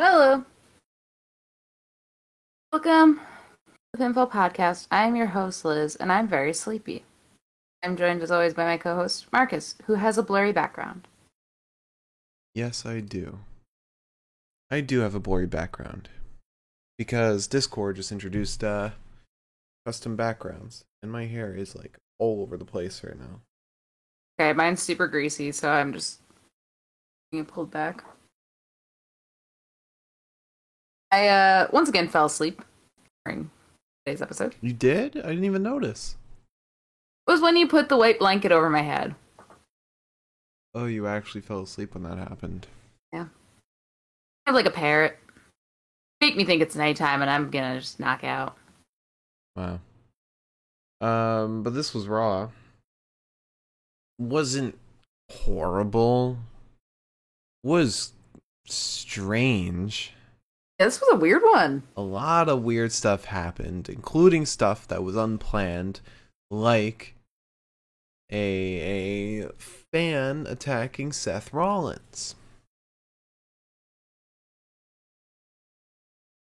Hello. Welcome to the Pinfall Podcast. I'm your host, Liz, and I'm very sleepy. I'm joined as always by my co host, Marcus, who has a blurry background. Yes, I do. I do have a blurry background. Because Discord just introduced uh custom backgrounds and my hair is like all over the place right now. Okay, mine's super greasy, so I'm just getting it pulled back. I uh once again fell asleep during today's episode. You did? I didn't even notice. It was when you put the white blanket over my head. Oh, you actually fell asleep when that happened. Yeah. I'm like a parrot. Make me think it's nighttime and I'm gonna just knock out. Wow. Um, but this was raw. Wasn't horrible. Was strange. Yeah, this was a weird one. A lot of weird stuff happened, including stuff that was unplanned, like a a fan attacking Seth Rollins.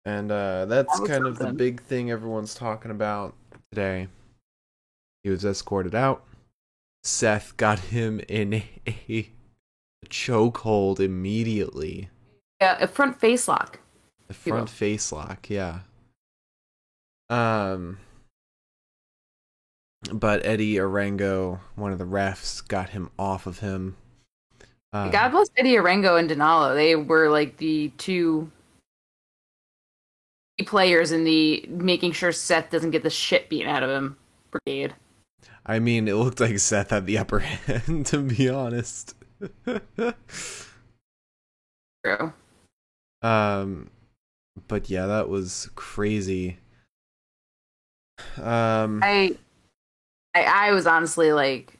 And uh, that's That kind of the big thing everyone's talking about today. He was escorted out. Seth got him in a chokehold immediately. Yeah, a front face lock. The You front face lock, yeah. Um, but Eddie Orengo, one of the refs, got him off of him. Um, God bless Eddie Orengo and Dinalo. They were like the two key players in the making sure Seth doesn't get the shit beaten out of him brigade. I mean, it looked like Seth had the upper hand, to be honest. True. um, but yeah, that was crazy. Um, I, I, I was honestly like,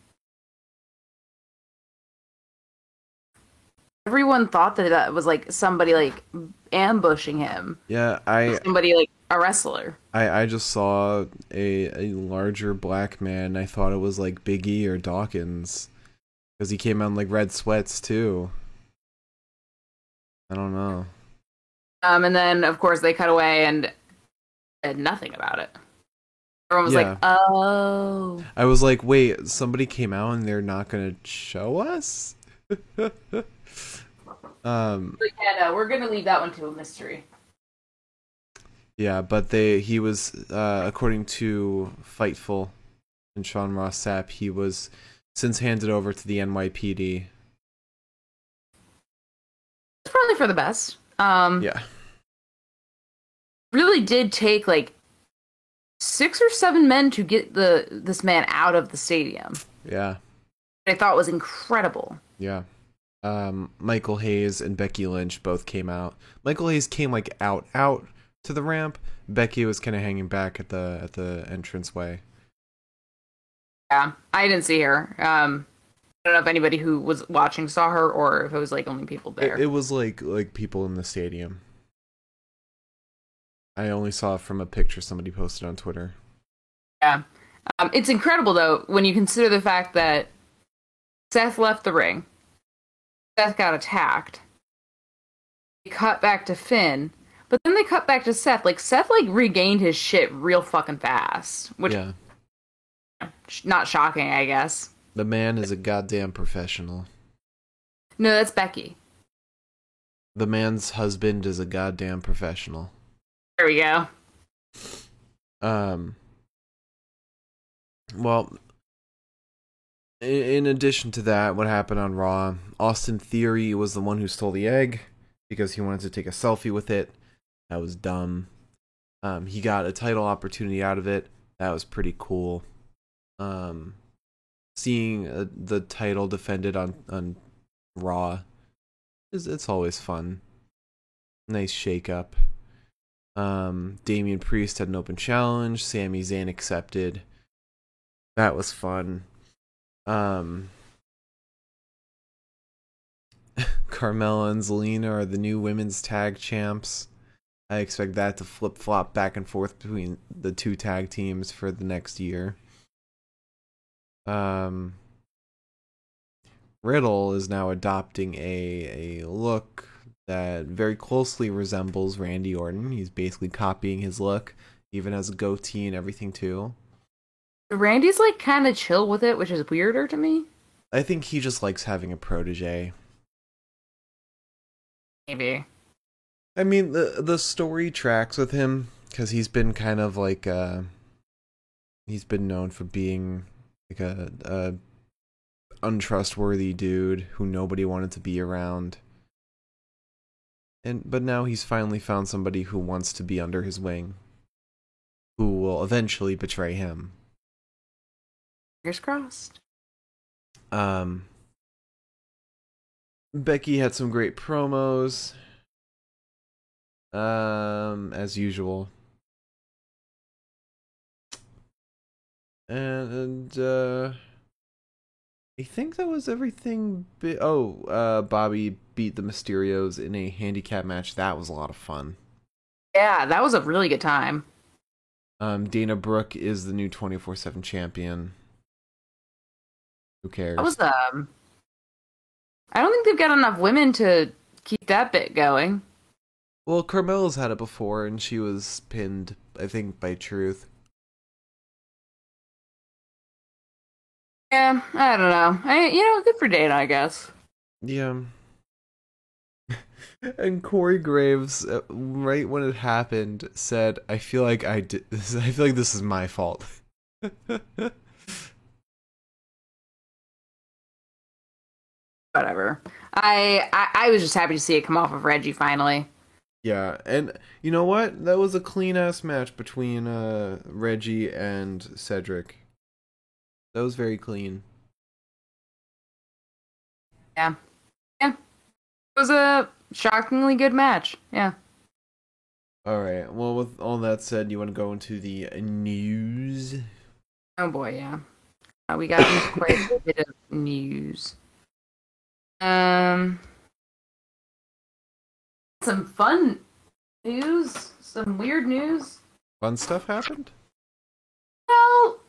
everyone thought that that was like somebody like ambushing him, yeah, I somebody like a wrestler. I, I just saw a, a larger black man. I thought it was like Biggie or Dawkins. Because he came out in like red sweats too. I don't know. Um, and then of course they cut away and said nothing about it. Everyone was Yeah. like, "Oh, I was like, wait, somebody came out and they're not gonna show us? um But yeah, no, we're gonna leave that one to a mystery." yeah, but they he was uh according to Fightful and Sean Ross Sapp, he was since handed over to the NYPD. It's probably for the best. Um, Yeah. really did take like six or seven men to get the this man out of the stadium. Yeah. I thought was incredible. Yeah. Um, Michael Hayes and Becky Lynch both came out. Michael Hayes came like out out to the ramp. Becky was kind of hanging back at the at the entranceway. Yeah, I didn't see her. Um, I don't know if anybody who was watching saw her or if it was like only people there. It, it was like like people in the stadium. I only saw it from a picture somebody posted on Twitter. Yeah. Um, it's incredible though when you consider the fact that Seth left the ring. Seth got attacked. They cut back to Finn, but then they cut back to Seth. Like Seth like regained his shit real fucking fast, which yeah, not shocking, I guess. The man is a goddamn professional. No, that's Becky. The man's husband is a goddamn professional. There we go. Um. Well, in addition to that, what happened on Raw? Austin Theory was the one who stole the egg because he wanted to take a selfie with it. That was dumb. Um, he got a title opportunity out of it. That was pretty cool. Um, seeing uh, the title defended on on Raw is it's always fun. Nice shake up. Um, Damian Priest had an open challenge. Sami Zayn accepted. That was fun. Um, Carmella and Zelina are the new women's tag champs. I expect that to flip flop back and forth between the two tag teams for the next year. Um, Riddle is now adopting a a look that very closely resembles Randy Orton. He's basically copying his look, even has a goatee and everything too. Randy's like kind of chill with it, which is weirder to me. I think he just likes having a protege. Maybe. I mean, the the story tracks with him because he's been kind of like uh he's been known for being like a, a untrustworthy dude who nobody wanted to be around. And but now he's finally found somebody who wants to be under his wing, who will eventually betray him. Fingers crossed. Um, Becky had some great promos. Um, as usual. And, uh, I think that was everything. Bi- oh, uh, Bobby beat the Mysterios in a handicap match. That was a lot of fun. Yeah, that was a really good time. Um, Dana Brooke is the new 24 7 champion. Who cares? That was um. I don't think they've got enough women to keep that bit going. Well, Carmella's had it before, and she was pinned, I think, by Truth. Yeah, I don't know. I you know, good for Dana, I guess. Yeah. and Corey Graves, uh, right when it happened, said, "I feel like I did. This, I feel like this is my fault." Whatever. I, I I was just happy to see it come off of Reggie finally. yeah, and you know what? That was a clean ass match between uh, Reggie and Cedric. That was very clean. Yeah. Yeah. It was a shockingly good match. Yeah. All right. Well, with all that said, you want to go into the news? Oh boy, yeah. Uh, we got quite a bit of news. Um, some fun news, some weird news. Fun stuff happened. Well,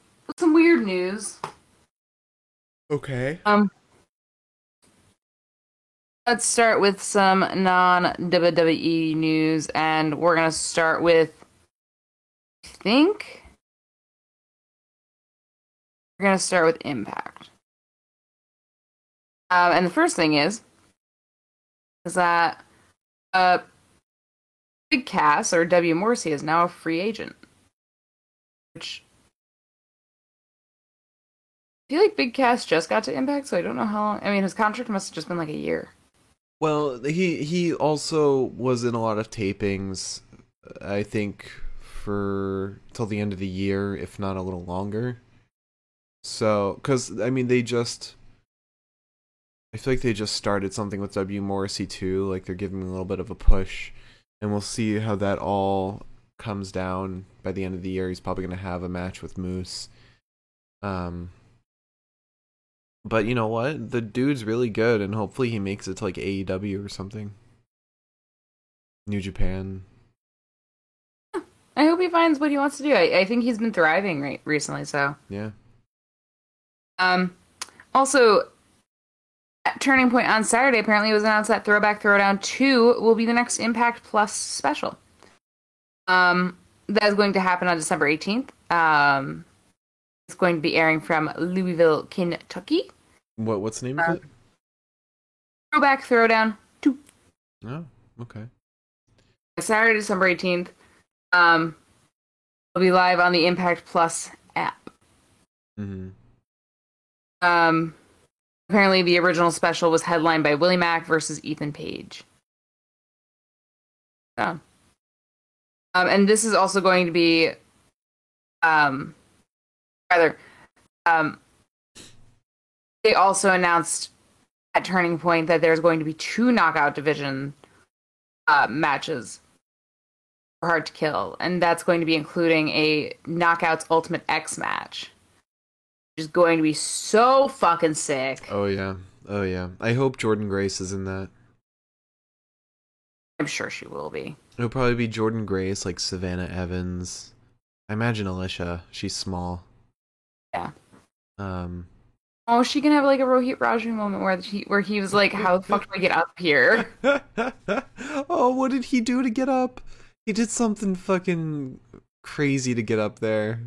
weird news. Okay. Um, let's start with some non WWE news, and we're gonna start with. I think we're gonna start with Impact. Um, and the first thing is, is that uh, Big Cass or W Morrissey is now a free agent, which feel like Big Cass just got to Impact, so I don't know how long. I mean, his contract must have just been like a year. Well, he he also was in a lot of tapings. I think for till the end of the year, if not a little longer. So, because I mean, they just. I feel like they just started something with W Morrissey too. Like they're giving a little bit of a push, and we'll see how that all comes down by the end of the year. He's probably going to have a match with Moose. Um, but you know what? The dude's really good, and hopefully he makes it to like AEW or something. New Japan. I hope he finds what he wants to do. I, I think he's been thriving right recently. So, Yeah. um, also, at Turning Point on Saturday, apparently it was announced that Throwback Throwdown Two will be the next Impact Plus special. Um, that is going to happen on December eighteenth. Um, it's going to be airing from Louisville, Kentucky. What what's the name of Um, it? Throwback Throwdown Two. Oh, okay. Saturday, December 18th. Um, will be live on the Impact Plus app. Mm-hmm. Um, apparently, the original special was headlined by Willie Mack versus Ethan Page. So, um, and this is also going to be, um, rather, um, they also announced at Turning Point that there's going to be two knockout division uh, matches for Hard to Kill, and that's going to be including a Knockouts Ultimate X match, which is going to be so fucking sick. Oh yeah. Oh yeah. I hope Jordan Grace is in that. I'm sure she will be. It'll probably be Jordan Grace, like Savannah Evans. I imagine Alicia. She's small. Yeah. Um, Oh, she can have like a Rohit Raju moment where he where he was like, "How the fuck do I get up here?" oh, what did he do to get up? He did something fucking crazy to get up there.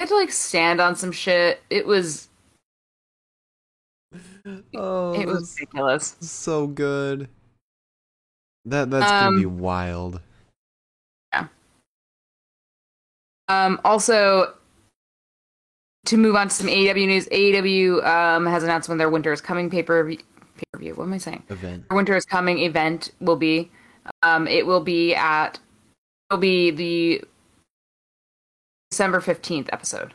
I had to like stand on some shit. It was Oh, it was ridiculous. so good. That that's gonna be Um, wild. Um, also, to move on to some AEW news, AEW um, has announced when their Winter is Coming pay per view. What am I saying? Event. Their Winter is Coming event will be. Um, it will be at. It'll be the December fifteenth episode,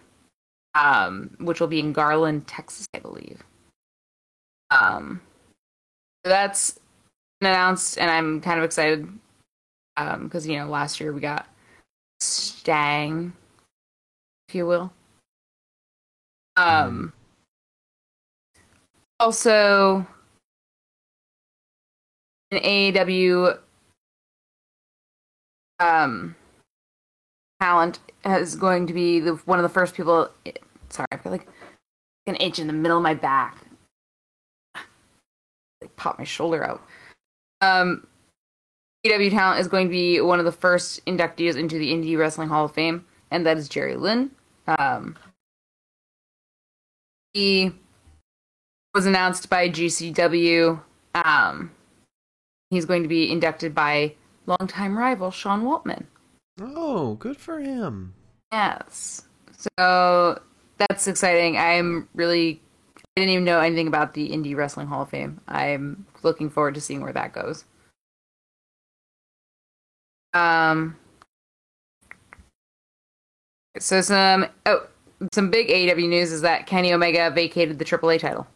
um, which will be in Garland, Texas, I believe. Um, so announced, and I'm kind of excited because you know last year we got Stang, if you will. Um. Also, an AEW um talent is going to be the one of the first people. Sorry, I feel like an itch in the middle of my back. Like pop my shoulder out. Um, AEW talent is going to be one of the first inductees into the Indie Wrestling Hall of Fame, and that is Jerry Lynn. Um, he was announced by GCW. Um, he's going to be inducted by longtime rival Sean Waltman. Oh, good for him. Yes. So that's exciting. I'm really I didn't even know anything about the Indie Wrestling Hall of Fame. I'm looking forward to seeing where that goes. Um so some oh some big AEW news is that Kenny Omega vacated the AAA title.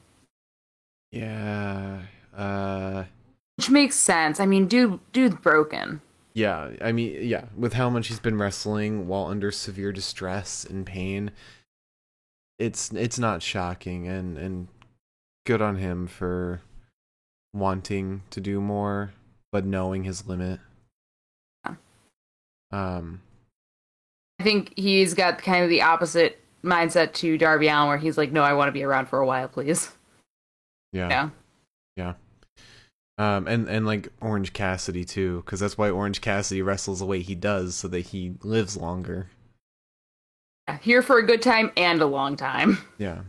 Yeah. Uh Which makes sense. I mean, dude dude's broken. yeah, I mean, yeah, with how much he's been wrestling while under severe distress and pain, it's it's not shocking and and good on him for wanting to do more but knowing his limit. Yeah. Um I think he's got kind of the opposite mindset to Darby Allin where he's like, No, I want to be around for a while, please. yeah. Yeah. Um, and and like Orange Cassidy too, because that's why Orange Cassidy wrestles the way he does, so that he lives longer. Here for a good time and a long time. Yeah.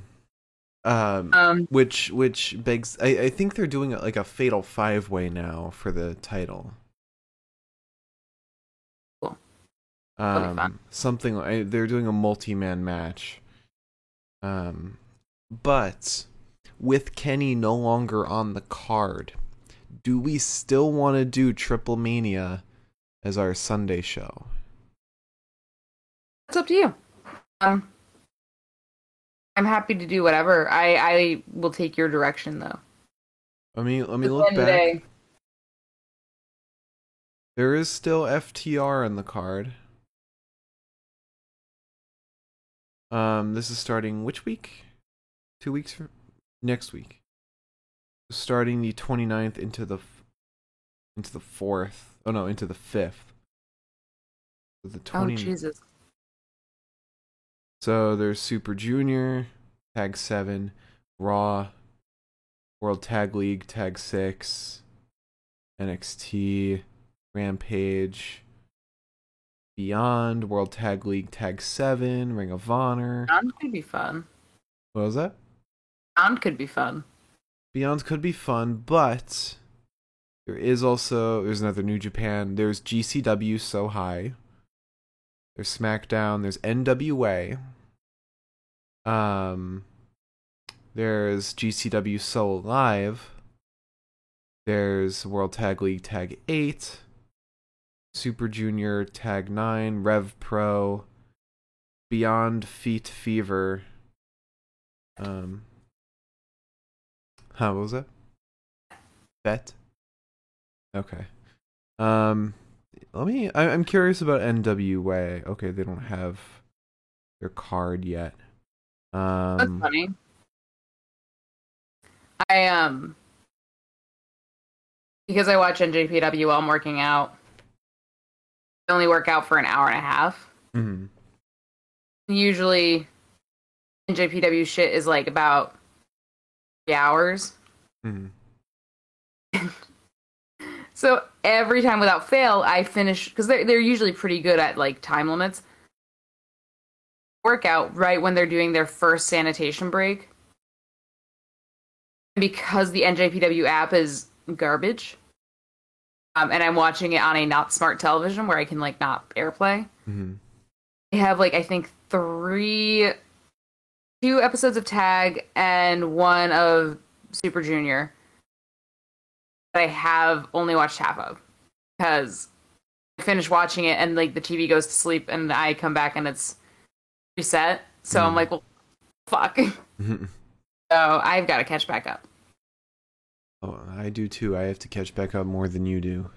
Um, Um which which begs, I, I think they're doing like a fatal five way now for the title. Um, something they're doing a multi man match. Um, but with Kenny no longer on the card, do we still want to do Triple Mania as our Sunday show? it's up to you. Um I'm happy to do whatever. I I will take your direction though. I mean, let me look back. the There is still FTR on the card. Um, this is starting which week? Two weeks from next week. Starting the 29th into the into the 4th. Oh no, into the 5th. So the Oh 20 Jesus. So there's Super Junior, Tag 7, Raw, World Tag League, Tag 6, NXT, Rampage, Beyond, World Tag League, Tag 7, Ring of Honor. Beyond could be fun. What was that? Beyond could be fun. Beyond could be fun, but there is also there's another New Japan. There's GCW So High. There's SmackDown. There's NWA. Um, there's GCW So Live. There's World Tag League Tag Eight. Super Junior Tag Nine. Rev Pro. Beyond Feet Fever. Um, Huh, what was that? Bet? Okay. Um let me I, I'm curious about NWA. Okay, they don't have their card yet. That's Um funny. I um because I watch NJPW while I'm working out. Only work out for an hour and a half. mhm. Usually NJPW shit is like about three hours. Mhm. So every time without fail, I finish because they're they're usually pretty good at like time limits. Workout right when they're doing their first sanitation break. Because the NJPW app is garbage, um, and I'm watching it on a not smart television where I can like not AirPlay. Mhm. I have like I think three, two episodes of Tag and one of Super Junior that I have only watched half of because I finish watching it and like the TV goes to sleep and I come back and it's reset. So I'm Mm. like, well, fuck. So I've got to catch back up. Oh, I do too. I have to catch back up more than you do.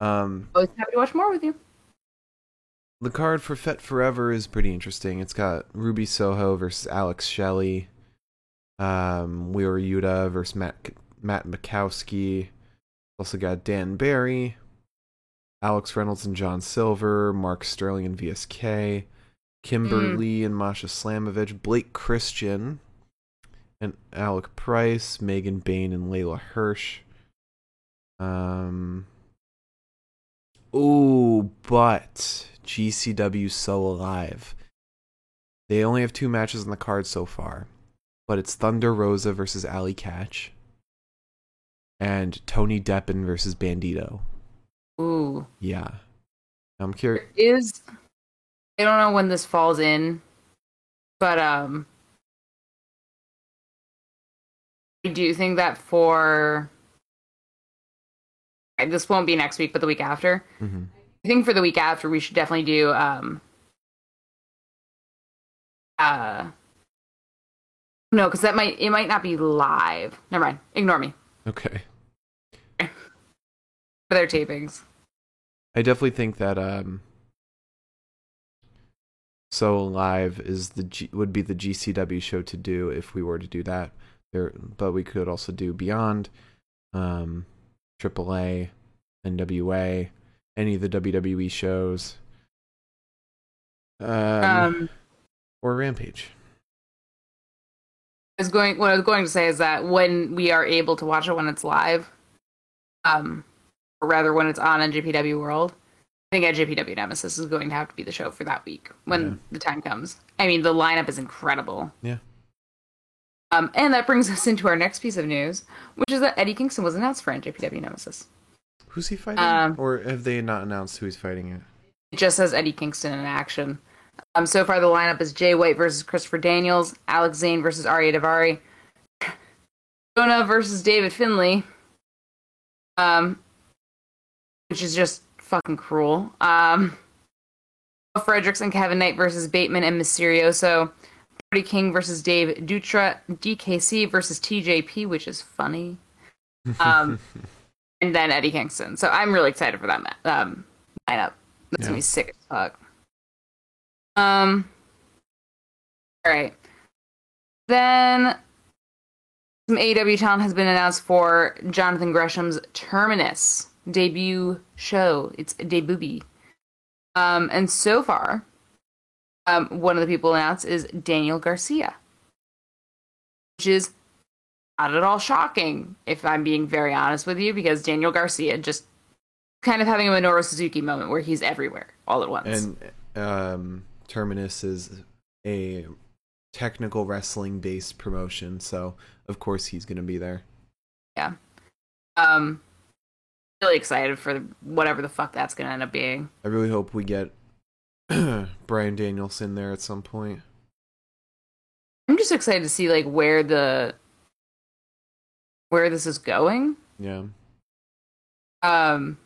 Um, Always happy to watch more with you. the card for Fet Forever is pretty interesting. It's got Ruby Soho versus Alex Shelley, um, Wheeler Yuta versus Matt Matt Makowski. Also got Dan Barry, Alex Reynolds and John Silver, Mark Sterling and VSK, Kimberly and Masha Slamovich, Blake Christian and Alec Price, Megan Bayne and Leyla Hirsch. Um. Ooh, but GCW so alive. They only have two matches on the card so far, but it's Thunder Rosa versus Allie Katch, and Tony Deppen versus Bandito. Ooh, Yeah, I'm curious. is I don't know when this falls in, but um, do think that for this won't be next week, but the week after. hmm I think for the week after, we should definitely do um uh no, because that might it might not be live. Never mind. Ignore me Okay, for their tapings. I definitely think that um. So live is the G- would be the GCW show to do if we were to do that. There, but we could also do Beyond, um, AAA, NWA, any of the WWE shows, um, Um, or Rampage. I was going what I was going to say is that when we are able to watch it when it's live, um, or rather when it's on NJPW World, I think NJPW Nemesis is going to have to be the show for that week when Yeah. the time comes. I mean, the lineup is incredible. Yeah. Um, and that brings us into our next piece of news, which is that Eddie Kingston was announced for NJPW Nemesis. Who's he fighting? Um, or have they not announced who he's fighting it? It just says Eddie Kingston in action. Um, so far, the lineup is Jay White versus Christopher Daniels, Alex Zayne versus Arya Daivari, Jonah versus David Finlay, um, which is just fucking cruel. Um, Fredericks and Kevin Knight versus Bateman and Misterioso, Brody King versus Dave Dutra, DKC versus TJP, which is funny, um, and then Eddie Kingston. So I'm really excited for that ma- um, lineup. That's Yeah. gonna be sick as fuck. Um. All right. Then some AEW talent has been announced for Jonathan Gresham's Terminus debut show. It's a debut. Um, and so far, um, one of the people announced is Daniel Garcia, which is not at all shocking, if I'm being very honest with you, because Daniel Garcia just kind of having a Minoru Suzuki moment where he's everywhere all at once. And um, Terminus is a technical wrestling based promotion, so of course he's going to be there. Yeah. Um, really excited for whatever the fuck that's gonna end up being. I really hope we get Bryan Danielson there at some point. I'm just excited to see like where the where this is going. Yeah. Um,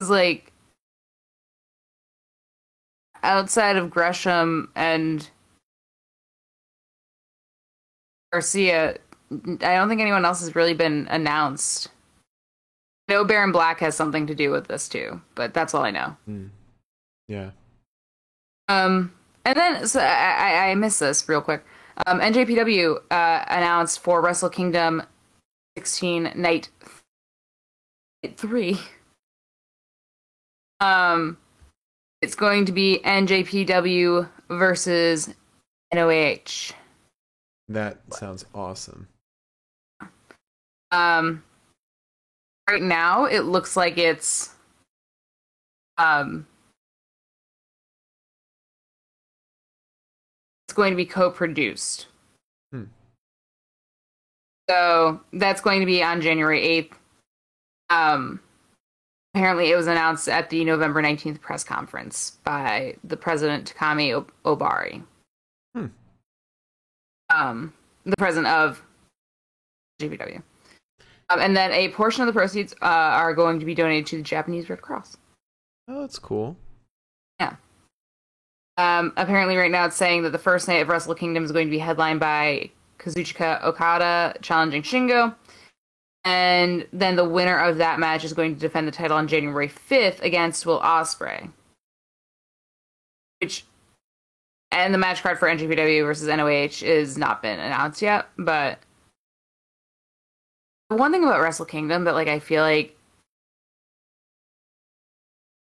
it's like outside of Gresham and Garcia, I don't think anyone else has really been announced. I know Baron Black has something to do with this too, but that's all I know. Mm. Yeah. Um, and then so I, I, missed this real quick. Um, NJPW uh, announced for Wrestle Kingdom 16 Night Three. Um, it's going to be NJPW versus NOAH. That sounds awesome. Um, right now it looks like it's um going to be co-produced. Hmm. So that's going to be on January eighth. Um, apparently it was announced at the November nineteenth press conference by the president Takami Ohbari. Hmm. Um, the president of GBW. Um, and then a portion of the proceeds uh, are going to be donated to the Japanese Red Cross. Oh, that's cool. Um, apparently, right now it's saying that the first night of Wrestle Kingdom is going to be headlined by Kazuchika Okada challenging Shingo. And then the winner of that match is going to defend the title on January 5th against Will Ospreay. Which, and the match card for NJPW versus NOAH is not been announced yet. But one thing about Wrestle Kingdom that like I feel like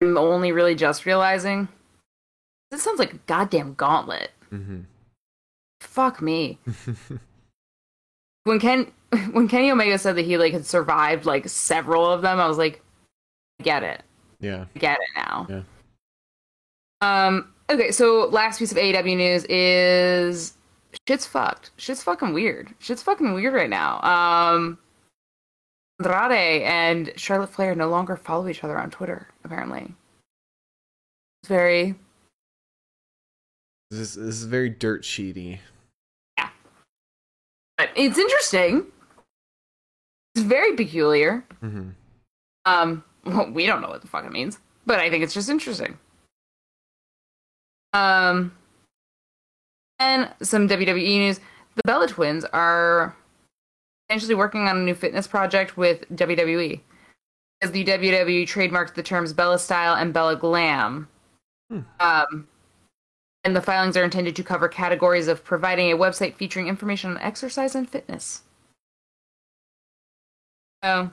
I'm only really just realizing this sounds like a goddamn gauntlet. Mm-hmm. Fuck me. When Ken when Kenny Omega said that he like had survived like several of them, I was like, I get it. yeah. I get it now. Yeah. Um okay, so last piece of AEW news is shit's fucked. Shit's fucking weird. Shit's fucking weird right now. Um Andrade and Charlotte Flair no longer follow each other on Twitter, apparently. It's very This is, this is very dirt sheety. Yeah. But it's interesting. It's very peculiar. Mm-hmm. Um, well, we don't know what the fuck it means, but I think it's just interesting. Um, and some WWE news: the Bella Twins are potentially working on a new fitness project with WWE, as the WWE trademarked the terms Bella Style and Bella Glam. Hmm. Um, and the filings are intended to cover categories of providing a website featuring information on exercise and fitness. So,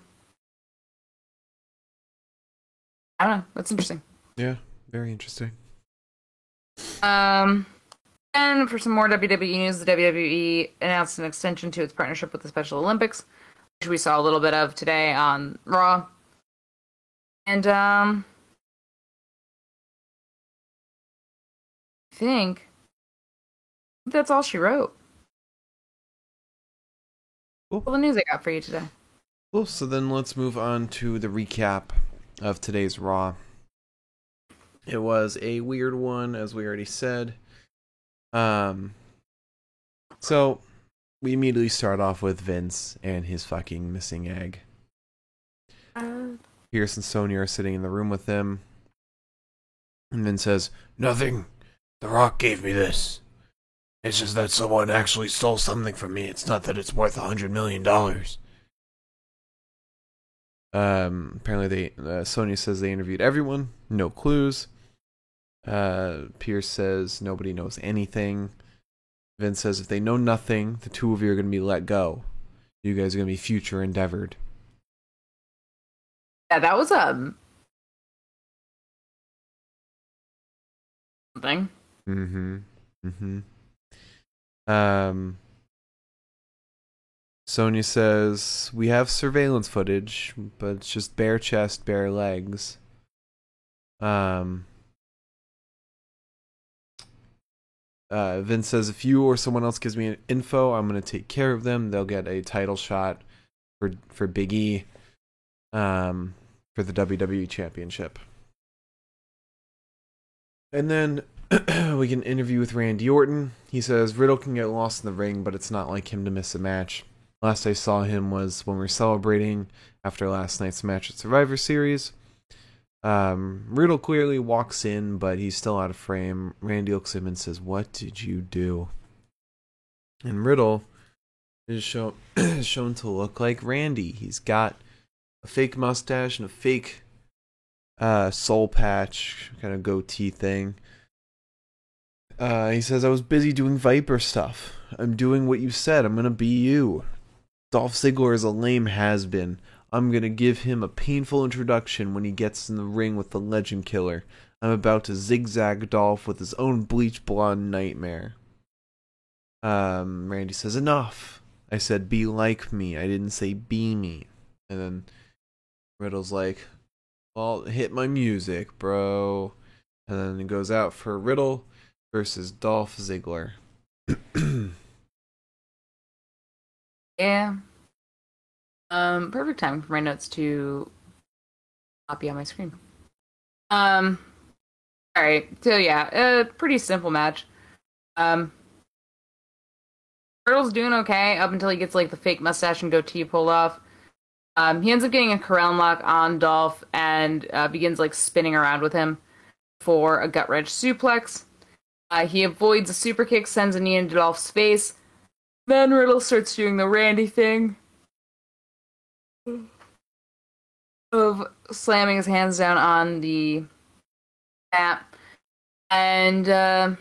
I don't know. That's interesting. Yeah, very interesting. Um, and for some more WWE news, the WWE announced an extension to its partnership with the Special Olympics, which we saw a little bit of today on Raw. And um, think that's all she wrote. Cool. All the news I got for you today. Cool. So then let's move on to the recap of today's Raw. It was a weird one, as we already said. Um, so we immediately start off with Vince and his fucking missing egg. Uh, Pearce and Sonya are sitting in the room with him. And Vince says, Nothing. The Rock gave me this. It's just that someone actually stole something from me. It's not that it's worth a hundred million dollars. Um, apparently they, uh, Sonya says they interviewed everyone. No clues. Uh, Pearce says nobody knows anything. Vince says if they know nothing, the two of you are going to be let go. You guys are going to be future endeavored. yeah, that was um something. Mm-hmm. Mm-hmm. Um Sonya says we have surveillance footage, but it's just bare chest, bare legs. Um uh, Vince says if you or someone else gives me info, I'm gonna take care of them. They'll get a title shot for for Big E, um, for the WWE Championship. And then we get an interview with Randy Orton. He says Riddle can get lost in the ring, but it's not like him to miss a match. Last I saw him was when we were celebrating after last night's match at Survivor Series. Um, Riddle clearly walks in, but he's still out of frame. Randy looks at him and says, "What did you do?" And Riddle is shown is shown to look like Randy. He's got a fake mustache and a fake uh, soul patch, kind of goatee thing. Uh, he says, I was busy doing Viper stuff. I'm doing what you said. I'm going to be you. Dolph Ziggler is a lame has been. I'm going to give him a painful introduction when he gets in the ring with the Legend Killer. I'm about to zigzag Dolph with his own bleach blonde nightmare. Um, Randy says, Enough. I said, Be like me. I didn't say be me. And then Riddle's like, Well, hit my music, bro. And then it goes out for Riddle versus Dolph Ziggler. Yeah. Um, perfect time for my notes to copy on my screen. Um, all right. So yeah, a pretty simple match. Um, Riddle's doing okay up until he gets like the fake mustache and goatee pulled off. Um, he ends up getting a Corral lock on Dolph and uh, begins like spinning around with him for a gut wrench suplex. Uh, he avoids a super kick, sends a knee into Dolph's face. Then Riddle starts doing the Randy thing of slamming his hands down on the mat, and uh,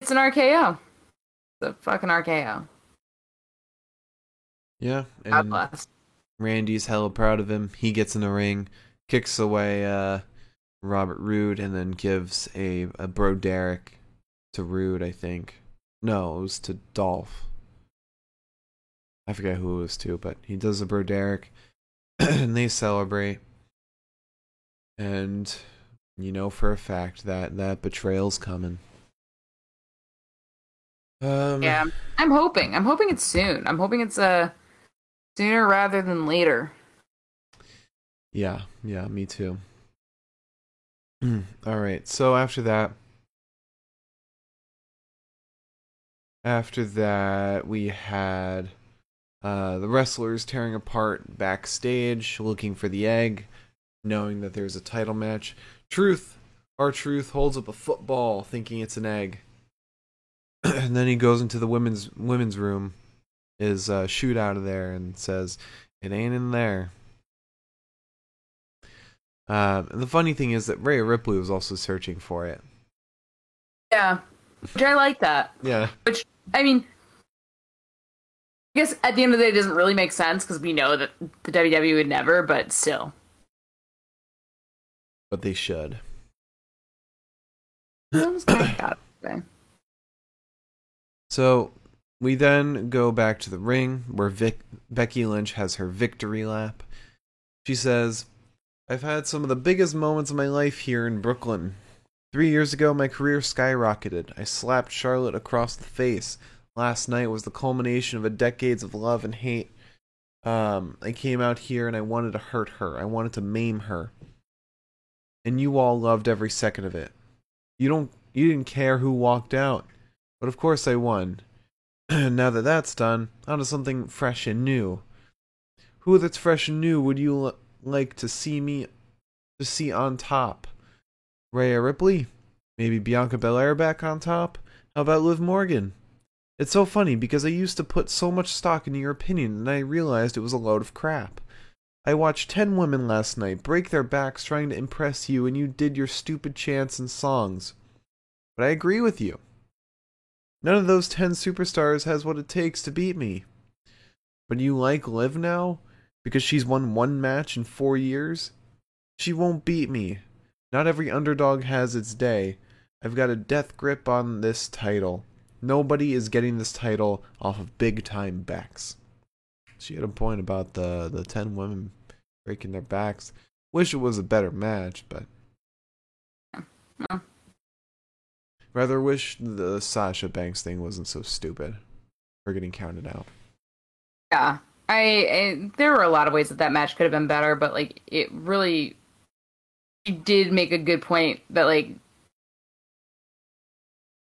it's an RKO. It's a fucking RKO. Yeah, God and bless. Randy's hella proud of him. He gets in the ring, kicks away uh, Robert Roode, and then gives a, a bro Derek to Roode, I think. No, it was to Dolph. I forget who it was to, but he does a bro Derek, and they celebrate. And you know for a fact that that betrayal's coming. Um, Yeah, I'm hoping. I'm hoping it's soon. I'm hoping it's uh sooner rather than later. Yeah, yeah, me too. All right. So after that after that we had uh the wrestlers tearing apart backstage looking for the egg, knowing that there's a title match. Truth, our truth holds up a football thinking it's an egg. and then he goes into the women's women's room is uh shoot out of there and says it ain't in there. Um, and the funny thing is that Rhea Ripley was also searching for it. Yeah, which I like that. Yeah. Which I mean, I guess at the end of the day, it doesn't really make sense because we know that the WWE would never, but still. But they should. That was kinda got it. So we then go back to the ring where Vic- Becky Lynch has her victory lap. She says, I've had some of the biggest moments of my life here in Brooklyn. Three years ago, my career skyrocketed. I slapped Charlotte across the face. Last night was the culmination of a decades of love and hate. Um, I came out here and I wanted to hurt her. I wanted to maim her. And you all loved every second of it. You don't you didn't care who walked out. But of course I won. now that that's done, on to something fresh and new. Who that's fresh and new would you like to see me to see on top? Rhea Ripley? Maybe Bianca Belair back on top? How about Liv Morgan? It's so funny because I used to put so much stock into your opinion and I realized it was a load of crap. I watched 10 women last night break their backs trying to impress you and you did your stupid chants and songs. But I agree with you. None of those 10 superstars has what it takes to beat me. But you like Liv now? Because she's won one match in four years? She won't beat me. Not every underdog has its day. I've got a death grip on this title. Nobody is getting this title off of big time backs. She had a point about the, the 10 women breaking their backs. Wish it was a better match, but. Yeah. Rather wish the Sasha Banks thing wasn't so stupid for getting counted out. Yeah, I, I there were a lot of ways that that match could have been better, but like it really, you did make a good point that like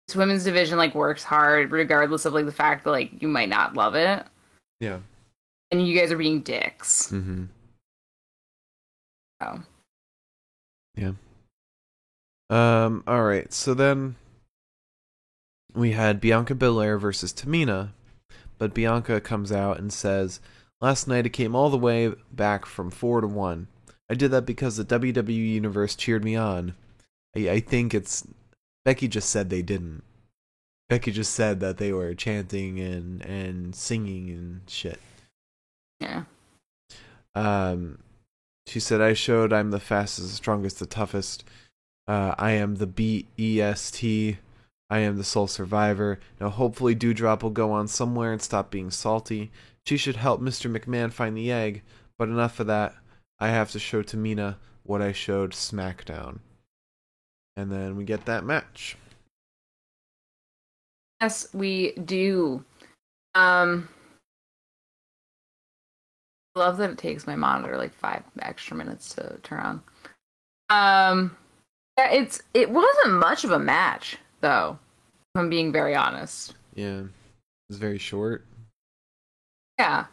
this women's division like works hard regardless of like the fact that like you might not love it, Yeah. and you guys are being dicks. Mm-hmm. So Yeah. Um. All right. So then we had Bianca Belair versus Tamina, but Bianca comes out and says, "Last night it came all the way back from four to one. I did that because the WWE universe cheered me on. I, I think it's Becky just said they didn't. Becky just said that they were chanting and and singing and shit. yeah, Um, she said, "I showed I'm the fastest, the strongest, the toughest. Uh, I am the B E S T. I am the sole survivor. Now, hopefully, Doudrop will go on somewhere and stop being salty. She should help Mr. McMahon find the egg. But enough of that. I have to show Tamina what I showed SmackDown. And then we get that match. Yes, we do. Um, love that it takes my monitor like five extra minutes to turn on. Um, yeah, it's it wasn't much of a match though. If I'm being very honest. Yeah, it's very short. Yeah.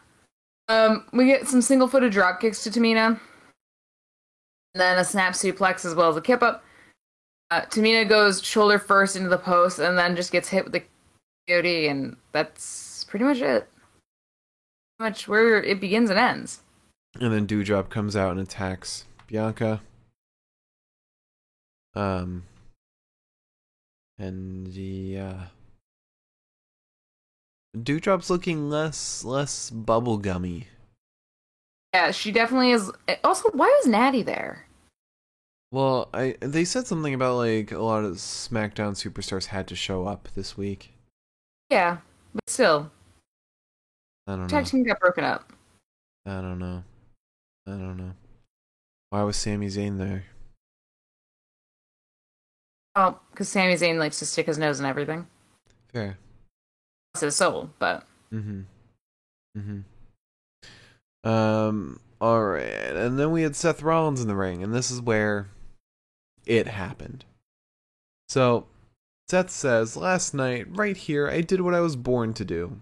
Um, we get some single footed drop kicks to Tamina. Then a snap suplex as well as a kip up. Uh, Tamina goes shoulder first into the post and then just gets hit with the coyote, and that's pretty much it. Pretty much where it begins and ends. And then Doudrop comes out and attacks Bianca. Um, and yeah, uh, Doudrop's looking less less bubblegummy. Yeah, she definitely is. Also, why was Natty there? Well, I they said something about like a lot of SmackDown superstars had to show up this week. Yeah, but still, I don't know. tag team got broken up. I don't know. I don't know. Why was Sami Zayn there? Oh, because Sami Zayn likes to stick his nose in everything. Fair. It's his soul, but Mm-hmm. Mm-hmm. Um. All right, and then we had Seth Rollins in the ring, and this is where it happened. So, Seth says, "Last night, right here, I did what I was born to do.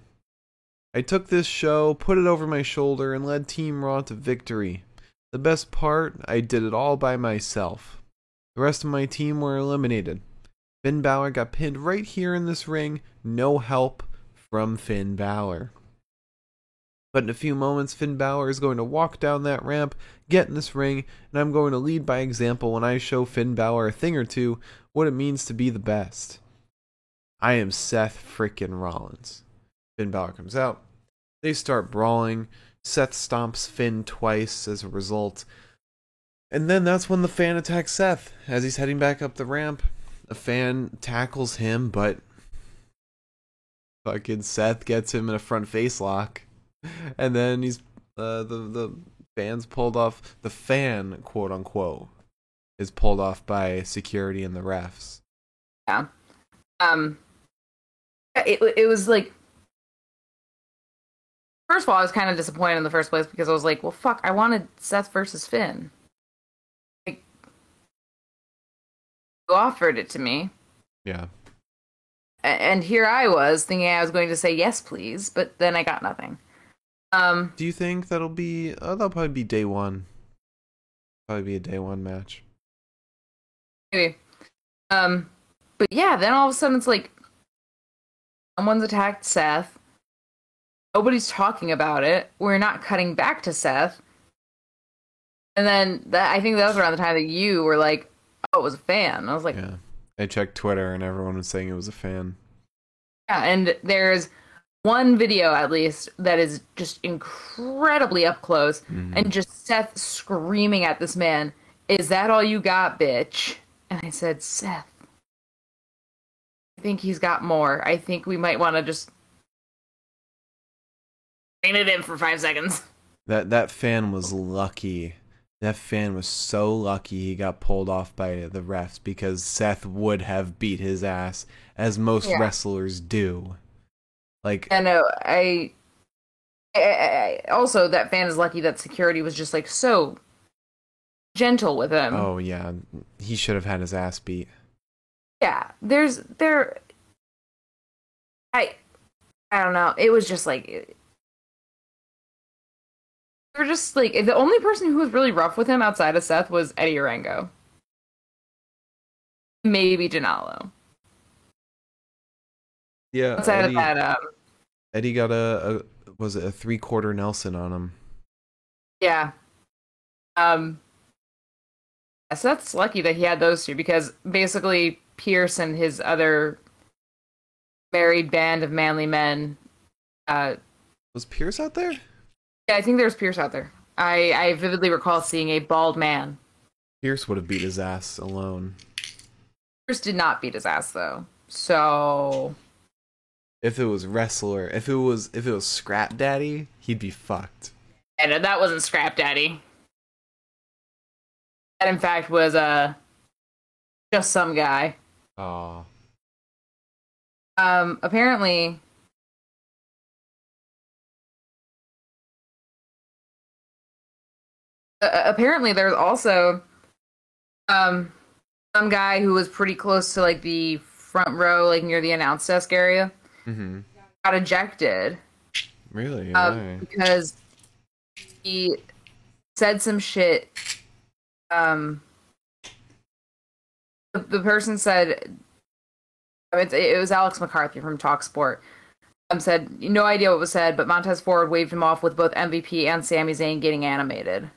I took this show, put it over my shoulder, and led Team Raw to victory. The best part, I did it all by myself. The rest of my team were eliminated. Finn Balor got pinned right here in this ring, no help from Finn Balor." But in a few moments, Finn Balor is going to walk down that ramp, get in this ring, and I'm going to lead by example when I show Finn Balor a thing or two what it means to be the best. I am Seth frickin' Rollins. Finn Balor comes out. They start brawling. Seth stomps Finn twice as a result. And then that's when the fan attacks Seth as he's heading back up the ramp. A fan tackles him, but fucking Seth gets him in a front face lock and then he's uh, the the fans pulled off the fan quote unquote is pulled off by security and the refs. yeah. Um, it it was like. First of all, I was kind of disappointed in the first place because I was like, "Well, fuck! I wanted Seth versus Finn." Like, you offered it to me, Yeah. And here I was thinking I was going to say yes, please, but then I got nothing. Um, Do you think that'll be? Oh, that'll probably be day one. Probably be a day one match. maybe. Um, but yeah, then all of a sudden it's like someone's attacked Seth. Nobody's talking about it. We're not cutting back to Seth. And then that I think that was around the time that you were like, "Oh, it was a fan." I was like, Yeah. I checked Twitter and everyone was saying it was a fan. Yeah, and there's one video at least that is just incredibly up close Mhm. and just Seth screaming at this man, Is that all you got, bitch? And I said, Seth, I think he's got more. I think we might want to just rein it in for five seconds. That that fan was lucky. That fan was so lucky he got pulled off by the refs because Seth would have beat his ass as most Yeah. wrestlers do. Like I know. I, I, I also that fan is lucky that security was just like so gentle with him. oh yeah, he should have had his ass beat. yeah there's there i i don't know it was just like we're just like the only person who was really rough with him outside of seth was Eddie Orengo maybe Dinalo Yeah, outside Eddie, of that um Eddie got a, a was it a three quarter Nelson on him. yeah um so that's lucky that he had those two because basically Pearce and his other married band of manly men uh Was Pearce out there? Yeah, I think there's Pearce out there. I, I vividly recall seeing a bald man. Pearce would have beat his ass alone. Pearce did not beat his ass though. So If it was wrestler, if it was if it was Scrap Daddy, he'd be fucked. and that wasn't Scrap Daddy. That in fact was uh just some guy. Oh. Um apparently uh, apparently there's also um some guy who was pretty close to like the front row like near the announce desk area Mm-hmm. got ejected Really? um, because he said some shit. Um, the, the person said, I mean, it, it was Alex McCarthy from Talksport. Um, said no idea what was said, but Montez Ford waved him off with both MVP and Sami Zayn getting animated.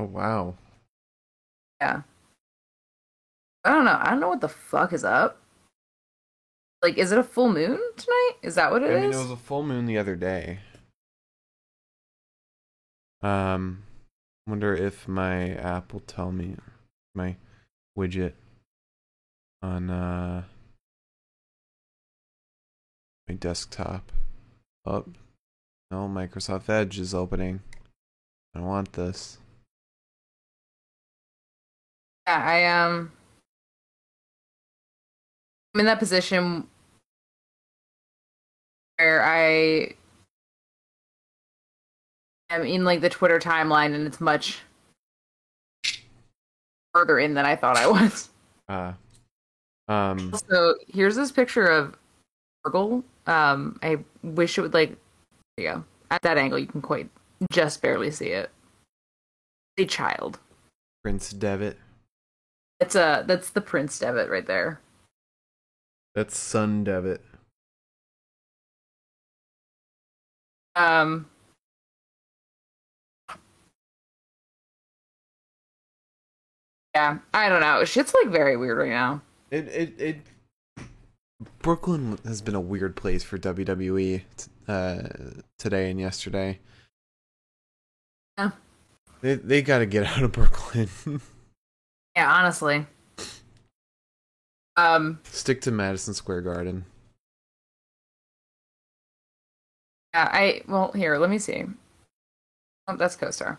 Oh wow. Yeah, I don't know. I don't know what the fuck is up. Like, is it a full moon tonight? Is that what it is? I mean, it was a full moon the other day. Um, wonder if my app will tell me my widget on uh my desktop. Oh, no, Microsoft Edge is opening. I want this. Yeah, I um I'm in that position where I am in like the Twitter timeline and it's much further in than I thought I was. Uh, um, So here's this picture of Virgil. Um I wish it would like there you go. At that angle you can quite just barely see it. A child. Prince Devitt. It's a that's the Prince Devitt right there. That's Son Devitt. Um, yeah, I don't know. Shit's like very weird right now. It it it. Brooklyn has been a weird place for WWE t- uh, today and yesterday. Yeah. They they got to get out of Brooklyn. Yeah, honestly. Um, Stick to Madison Square Garden. yeah, I well here. Let me see. Oh, that's CoStar.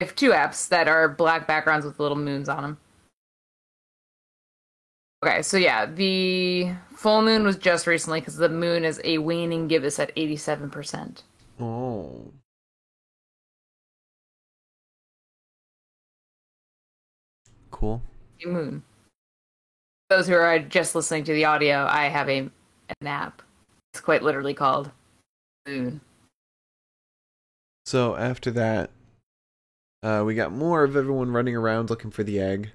I have two apps that are black backgrounds with little moons on them. Okay, so yeah, the full moon was just recently because the moon is a waning gibbous at eighty-seven percent. Oh. Cool. moon. Those who are just listening to the audio, I have a an app. It's quite literally called Moon. So after that, uh, we got more of everyone running around looking for the egg.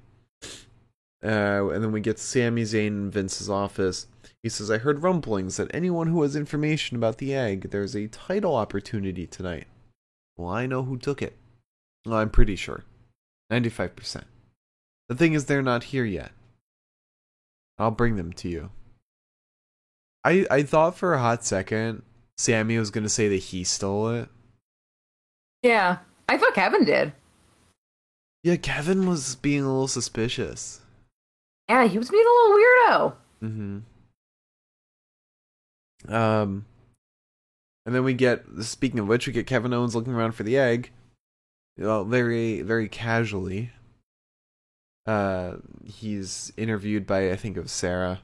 Uh, and then we get Sami Zayn in Vince's office. He says, I heard rumblings that anyone who has information about the egg, there's a title opportunity tonight. Well, I know who took it. Well, I'm pretty sure. 95%. The thing is, they're not here yet. I'll bring them to you. I, I thought for a hot second Sami was going to say that he stole it. Yeah, I thought Kevin did. Yeah, Kevin was being a little suspicious. Yeah, he was being a little weirdo. Mm-hmm. Um, and then we get. Speaking of which, we get Kevin Owens looking around for the egg. Well, very, very casually. Uh, he's interviewed by I think it was Sarah.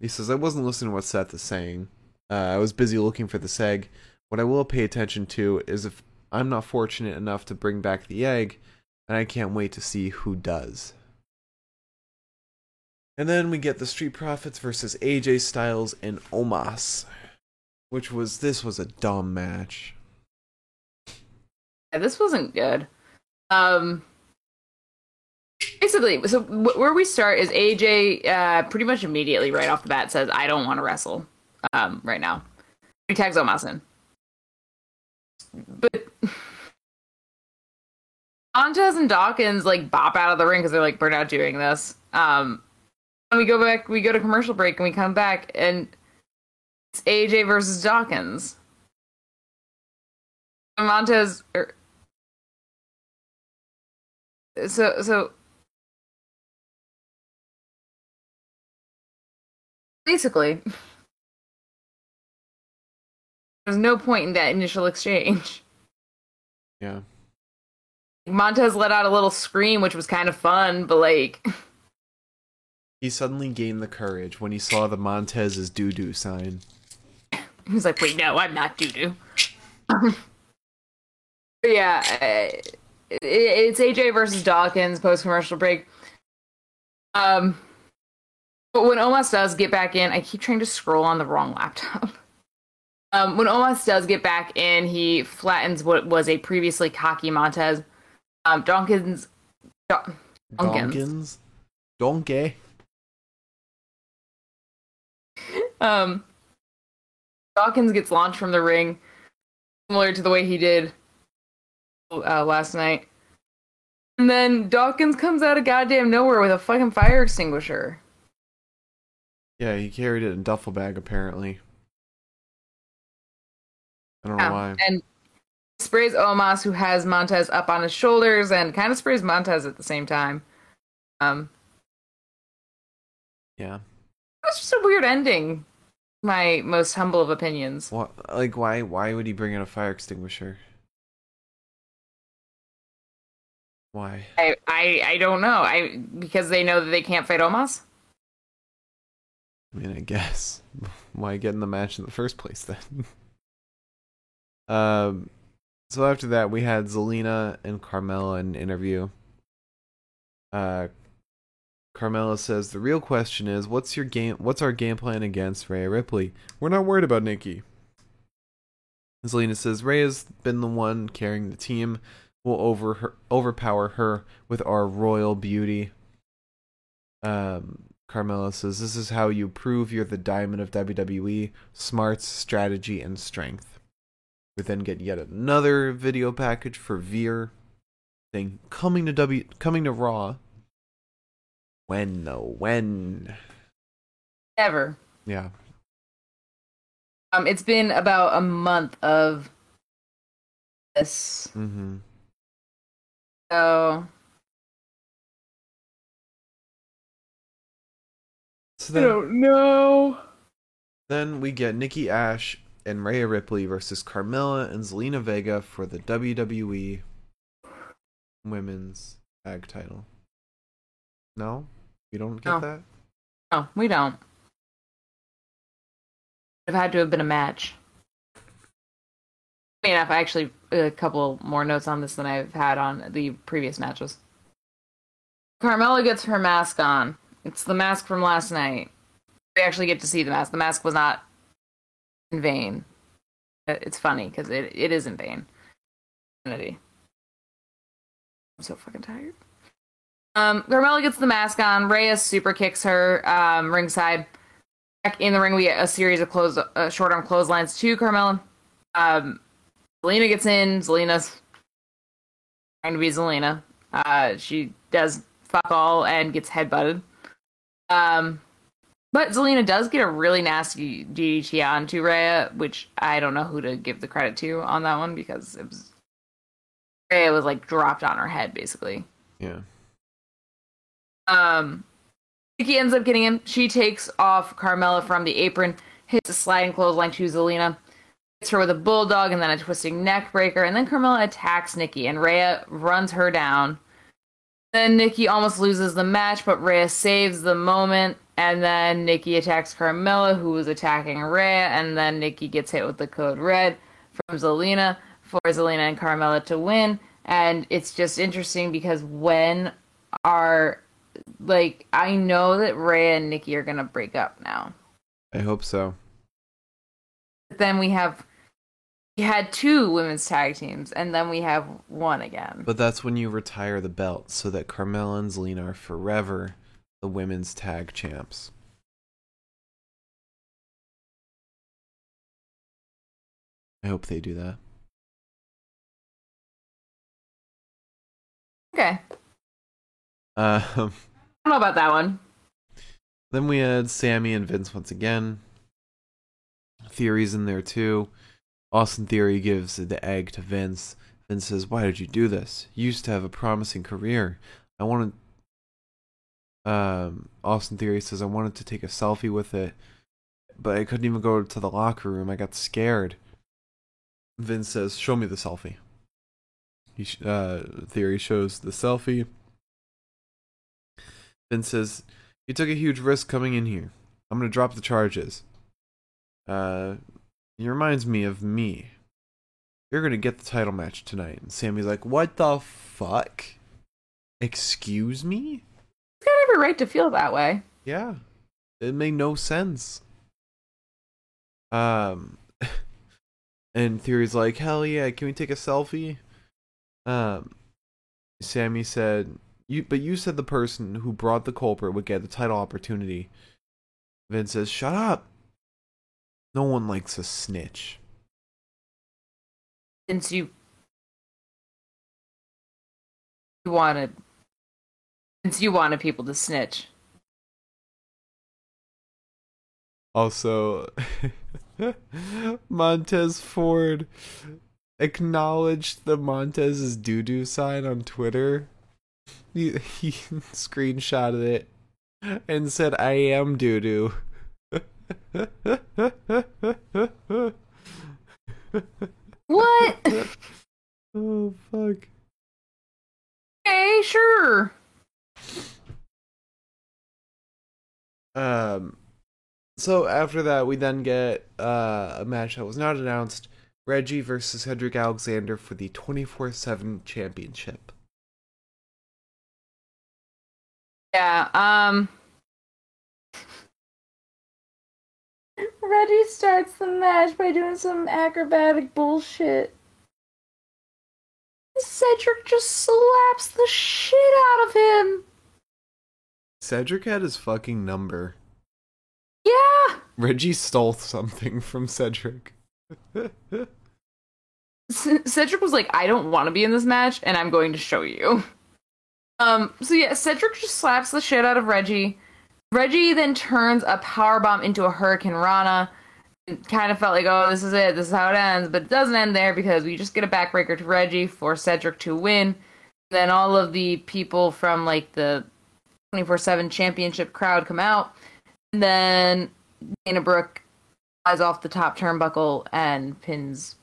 He says, "I wasn't listening to what Seth is saying. Uh, I was busy looking for the egg. What I will pay attention to is if I'm not fortunate enough to bring back the egg, and I can't wait to see who does." And then we get the Street Profits versus AJ Styles and Omos, which was this was a dumb match. Yeah, this wasn't good. Um, basically, so where we start is AJ uh, pretty much immediately right off the bat says, "I don't want to wrestle um, right now." He tags Omos in, but Montez and Dawkins like bop out of the ring because they're like, "We're not doing this." Um, and we go back, we go to commercial break, and we come back, and it's AJ versus Dawkins. Montez, er, so so Basically. There's no point in that initial exchange. Yeah. Montez let out a little scream, which was kind of fun, but like, He suddenly gained the courage when he saw the Montez's doo doo sign. he was like, "Wait, no, I'm not doo doo." but yeah, uh, it, it's AJ versus Dawkins post commercial break. Um, but when Omos does get back in, I keep trying to scroll on the wrong laptop. Um, when Omos does get back in, he flattens what was a previously cocky Montez. Um, Dawkins, Daw- Dunkins. Donkins? Donkey? Um, Dawkins gets launched from the ring, similar to the way he did uh, last night. And then Dawkins comes out of goddamn nowhere with a fucking fire extinguisher. Yeah, he carried it in a duffel bag apparently. I don't know why. And sprays Omos, who has Montez up on his shoulders, and kind of sprays Montez at the same time. Um, Yeah. that's just a weird ending. My most humble of opinions. What like why why would he bring in a fire extinguisher? Why? I, I, I don't know. I because they know that they can't fight Omos. I mean, I guess. Why get in the match in the first place then? um, so after that, we had Zelina and Carmella in an interview. Uh, Carmella says the real question is, what's your game? What's our game plan against Rhea Ripley? We're not worried about Nikki. Zelina says Rhea's been the one carrying the team. We'll over her, overpower her with our royal beauty. Um, Carmella says, This is how you prove you're the diamond of WWE smarts, strategy, and strength. We then get yet another video package for Veer saying, Coming to W coming to Raw. When though? When? Ever. Yeah. Um, it's been about a month of this. Mm-hmm. So So I then, don't know. then we get Nikki Ash and Rhea Ripley versus Carmella and Zelina Vega for the WWE Women's Tag Title. No, you don't get No. that. No, we don't. It had to have been a match. Funny enough, I actually a couple more notes on this than I've had on the previous matches. Carmella gets her mask on. It's the mask from last night. We actually get to see the mask. The mask was not in vain. It's funny because it, it is in vain. I'm so fucking tired. Um, Carmella gets the mask on. Reyes super kicks her um, ringside. Back in the ring, we get a series of close, uh, short arm clotheslines to Carmella. Um, Zelina gets in. Zelina's trying to be Zelina. Uh, she does fuck all and gets headbutted. Um, but Zelina does get a really nasty DDT onto Rhea, which I don't know who to give the credit to on that one because it was Rhea was like dropped on her head basically. Yeah. Um, Nikki ends up getting him. She takes off Carmella from the apron, hits a sliding clothesline to Zelina, hits her with a bulldog and then a twisting neck breaker, and then Carmella attacks Nikki, and Rhea runs her down. Then Nikki almost loses the match, but Rhea saves the moment, and then Nikki attacks Carmella, who was attacking Rhea, and then Nikki gets hit with the code red from Zelina for Zelina and Carmella to win. And it's just interesting because when are like I know that Rhea and Nikki are gonna break up now. I hope so. But then we have we had two women's tag teams, and then we have one again. But that's when you retire the belt so that Carmella and Zelina are forever the women's tag champs. I hope they do that. okay, I Um, don't know about that one. then we had Sami and Vince once again. Theories in there too. Austin Theory gives the egg to Vince. Vince says, Why did you do this? You used to have a promising career. I wanted. Um, Austin Theory says, I wanted to take a selfie with it. but I couldn't even go to the locker room. I got scared. Vince says, "Show me the selfie." He sh- uh, Theory shows the selfie. Vince says, "You took a huge risk coming in here. I'm gonna drop the charges." Uh, he reminds me of me. You're gonna get the title match tonight. And Sami's like, "What the fuck? Excuse me?" He's got every right to feel that way. Yeah. It made no sense. Um and Theory's like, "Hell yeah, can we take a selfie?" Um Sami said, "You but you said the person who brought the culprit would get the title opportunity." Vince says, "Shut up. No one likes a snitch." Since you you wanted since you wanted people to snitch. Also, Montez Ford acknowledged the Montez's doo doo sign on Twitter. He, he screenshotted it and said, I am doo doo. What? oh, fuck. okay, sure. Um, so after that, we then get uh, a match that was not announced Reggie versus Cedric Alexander for the 24 7 championship. Yeah, um Reggie starts the match by doing some acrobatic bullshit. Cedric just slaps the shit out of him. Cedric had his fucking number. Yeah. Reggie stole something from Cedric. C- Cedric was like, I don't want to be in this match, and I'm going to show you. Um, so yeah, Cedric just slaps the shit out of Reggie. Reggie then turns a power bomb into a Hurricane Rana. It kind of felt like, oh, this is it, this is how it ends, but it doesn't end there because we just get a backbreaker to Reggie for Cedric to win. Then all of the people from like the 24/7 championship crowd come out, and then Dana Brooke flies off the top turnbuckle and pins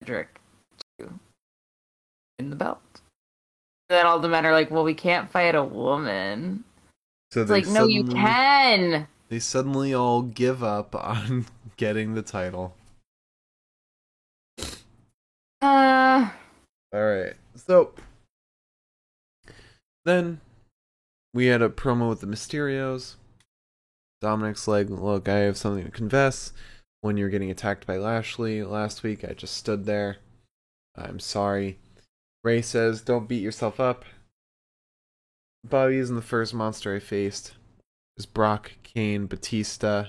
Cedric to win the belt. Then all the men are like, "Well, we can't fight a woman." So It's like, no, you can. They suddenly all give up on getting the title. Uh, All right. So then we had a promo with the Mysterios. Dominic's like, "Look, I have something to confess. When you were getting attacked by Lashley last week, I just stood there. I'm sorry." Rey says, "Don't beat yourself up." Bobby isn't the first monster I faced. It was Brock, Kane, Batista,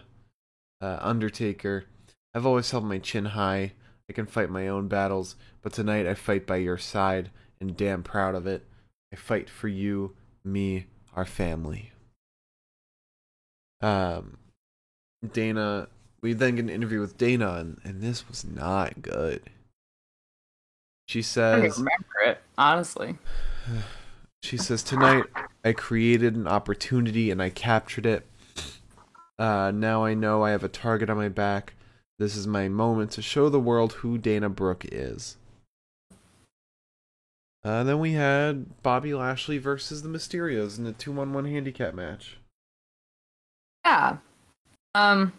uh, Undertaker. I've always held my chin high. I can fight my own battles, but tonight I fight by your side, and damn proud of it. I fight for you, me, our family. Um, Dana. We then get an interview with Dana, and, and this was not good. She I don't says, even remember it, honestly. She says, Tonight I created an opportunity and I captured it. Uh, now I know I have a target on my back. This is my moment to show the world who Dana Brooke is. Uh, then we had Bobby Lashley versus the Mysterios in a 2 on 1 handicap match. Yeah. Um,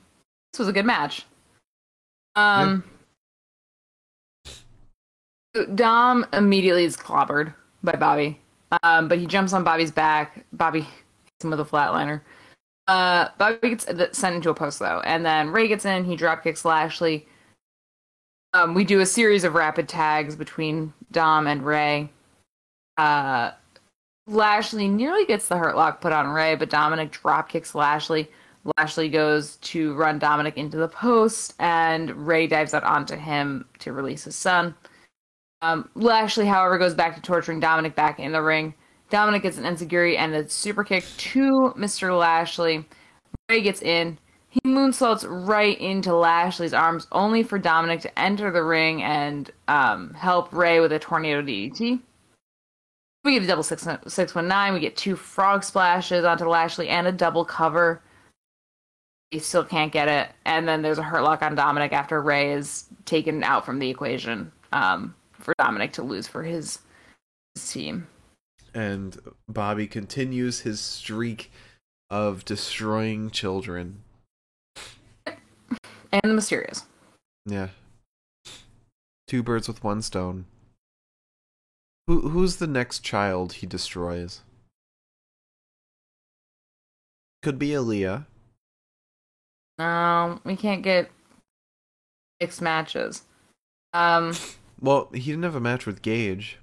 this was a good match. Um, Dom immediately is clobbered by Bobby. Um, but he jumps on Bobby's back. Bobby hits him with a flatliner. Uh, Bobby gets sent into a post though, and then Rey gets in. He drop kicks Lashley. Um, we do a series of rapid tags between Dom and Rey. Uh, Lashley nearly gets the hurt lock put on Rey, but Dominic drop kicks Lashley. Lashley goes to run Dominic into the post, and Rey dives out onto him to release his son. Um, Lashley, however, goes back to torturing Dominic back in the ring. Dominic gets an enziguri and a super kick to Mr. Lashley. Rey gets in. He moonsaults right into Lashley's arms, only for Dominic to enter the ring and um, help Rey with a tornado DDT. We get a double six six one nine. We get two frog splashes onto Lashley and a double cover. He still can't get it, and then there's a hurt lock on Dominic after Rey is taken out from the equation um, for Dominic to lose for his, his team. And Bobby continues his streak of destroying children. And the Mysterios. Yeah. Two birds with one stone. Who who's the next child he destroys? Could be Aaliyah. No, we can't get mixed matches. Um, Well, he didn't have a match with Gage.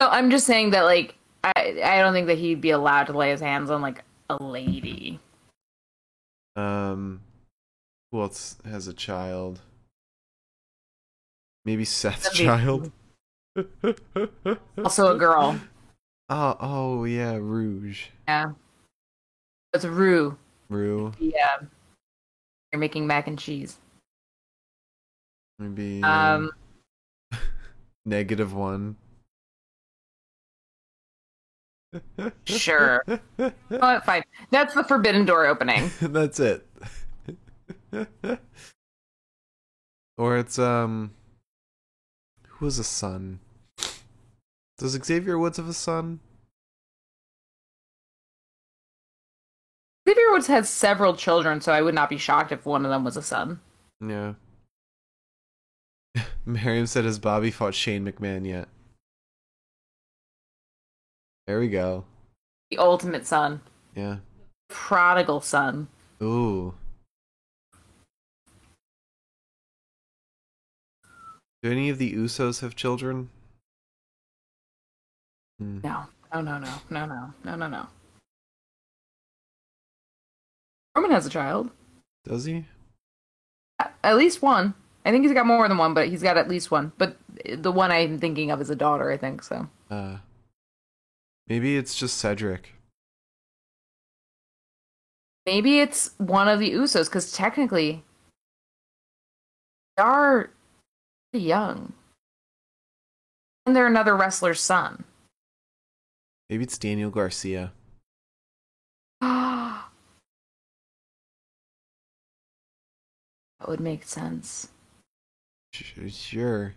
No, I'm just saying that like I I don't think that he'd be allowed to lay his hands on like a lady. Um, who else has a child? Maybe Seth's be- child. Also a girl. Oh, oh yeah, Rouge. Yeah. It's Roux. Roux. Yeah. You're making mac and cheese. Maybe Um, negative one. Sure. oh, fine. That's the forbidden door opening. That's it. or it's um who has a son? Does Xavier Woods have a son? Xavier Woods has several children, so I would not be shocked if one of them was a son. Yeah. Miriam said has Bobby fought Shane McMahon yet? There we go. The ultimate son. Yeah. Prodigal son. Ooh. Do any of the Usos have children? Hmm. No. No, no, no. No, no. No, no, no. Roman has a child. Does he? At least one. I think he's got more than one, but he's got at least one. But the one I'm thinking of is a daughter, I think, so. Uh, maybe it's just Cedric. Maybe it's one of the Usos, because technically, they are pretty young. And they're another wrestler's son. Maybe it's Daniel Garcia. that would make sense. Sure.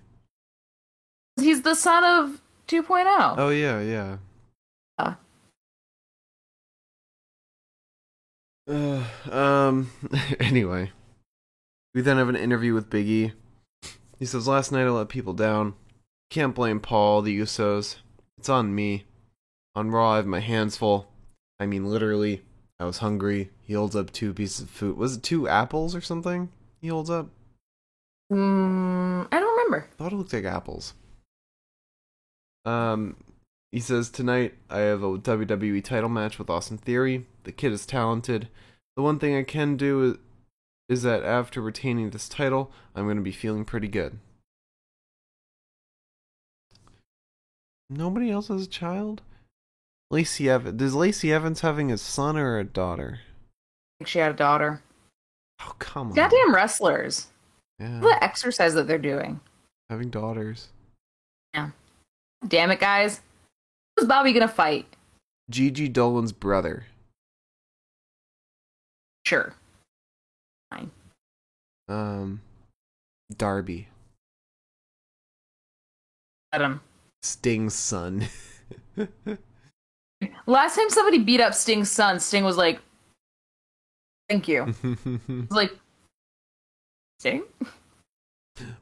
He's the son of 2.0. Oh yeah, yeah. Uh. Uh, um. Anyway, we then have an interview with Biggie. He says, "Last night I let people down. Can't blame Paul, the Usos. It's on me. On Raw, I have my hands full. I mean, literally. I was hungry. He holds up two pieces of food. Was it two apples or something? He holds up. Mm, I don't remember. thought it looked like apples. Um, he says tonight I have a WWE title match with Austin Theory. The kid is talented. The one thing I can do is, is that after retaining this title, I'm going to be feeling pretty good. Nobody else has a child. Lacey Evans. Does Lacey Evans having a son or a daughter? I think she had a daughter. Oh come on! Goddamn wrestlers. Yeah, The exercise that they're doing. having daughters. Yeah. Damn it, guys. Who's Bobby gonna fight? Gigi Dolan's brother. Sure. Fine. Um, Darby. Adam. Sting's son. Last time somebody beat up Sting's son, Sting was like, Thank you. Was like, Sting?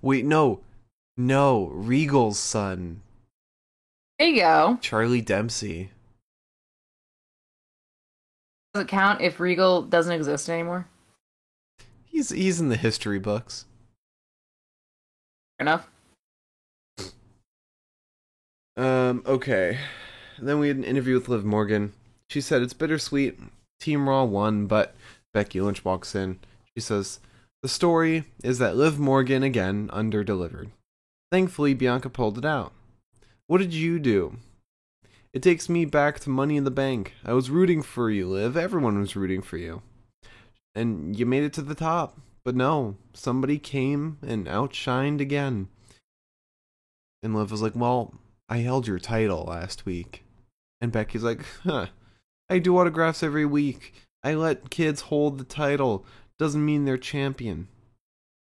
Wait, no. No, Regal's son, There you go. Charlie Dempsey. Does it count if Regal doesn't exist anymore? He's he's in the history books. Fair enough. Um, okay. Then we had an interview with Liv Morgan. She said it's bittersweet. Team Raw won, but Becky Lynch walks in. She says, The story is that Liv Morgan again underdelivered. Thankfully, Bianca pulled it out. What did you do? It takes me back to Money in the Bank. I was rooting for you, Liv. Everyone was rooting for you. And you made it to the top. But no, somebody came and outshined again. And Liv was like, Well, I held your title last week. And Becky's like, huh, I do autographs every week. I let kids hold the title. Doesn't mean they're champion.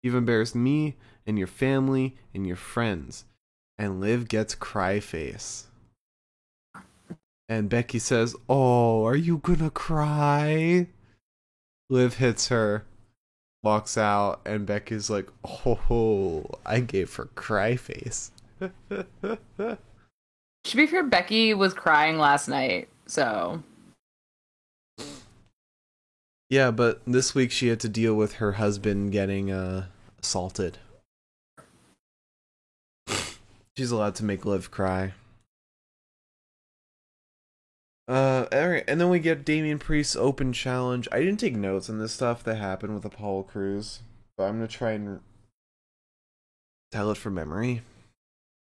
You've embarrassed me and your family and your friends. And Liv gets cry face. And Becky says, Oh, are you gonna cry? Liv hits her, walks out, and Becky's like, Oh, I gave her cry face. Should be fair, Becky was crying last night, so yeah, but this week she had to deal with her husband getting uh, assaulted. She's allowed to make Liv cry. Uh, alright, and then we get Damian Priest's open challenge. I didn't take notes on this stuff that happened with Apollo Crews, but I'm gonna try and tell it from memory.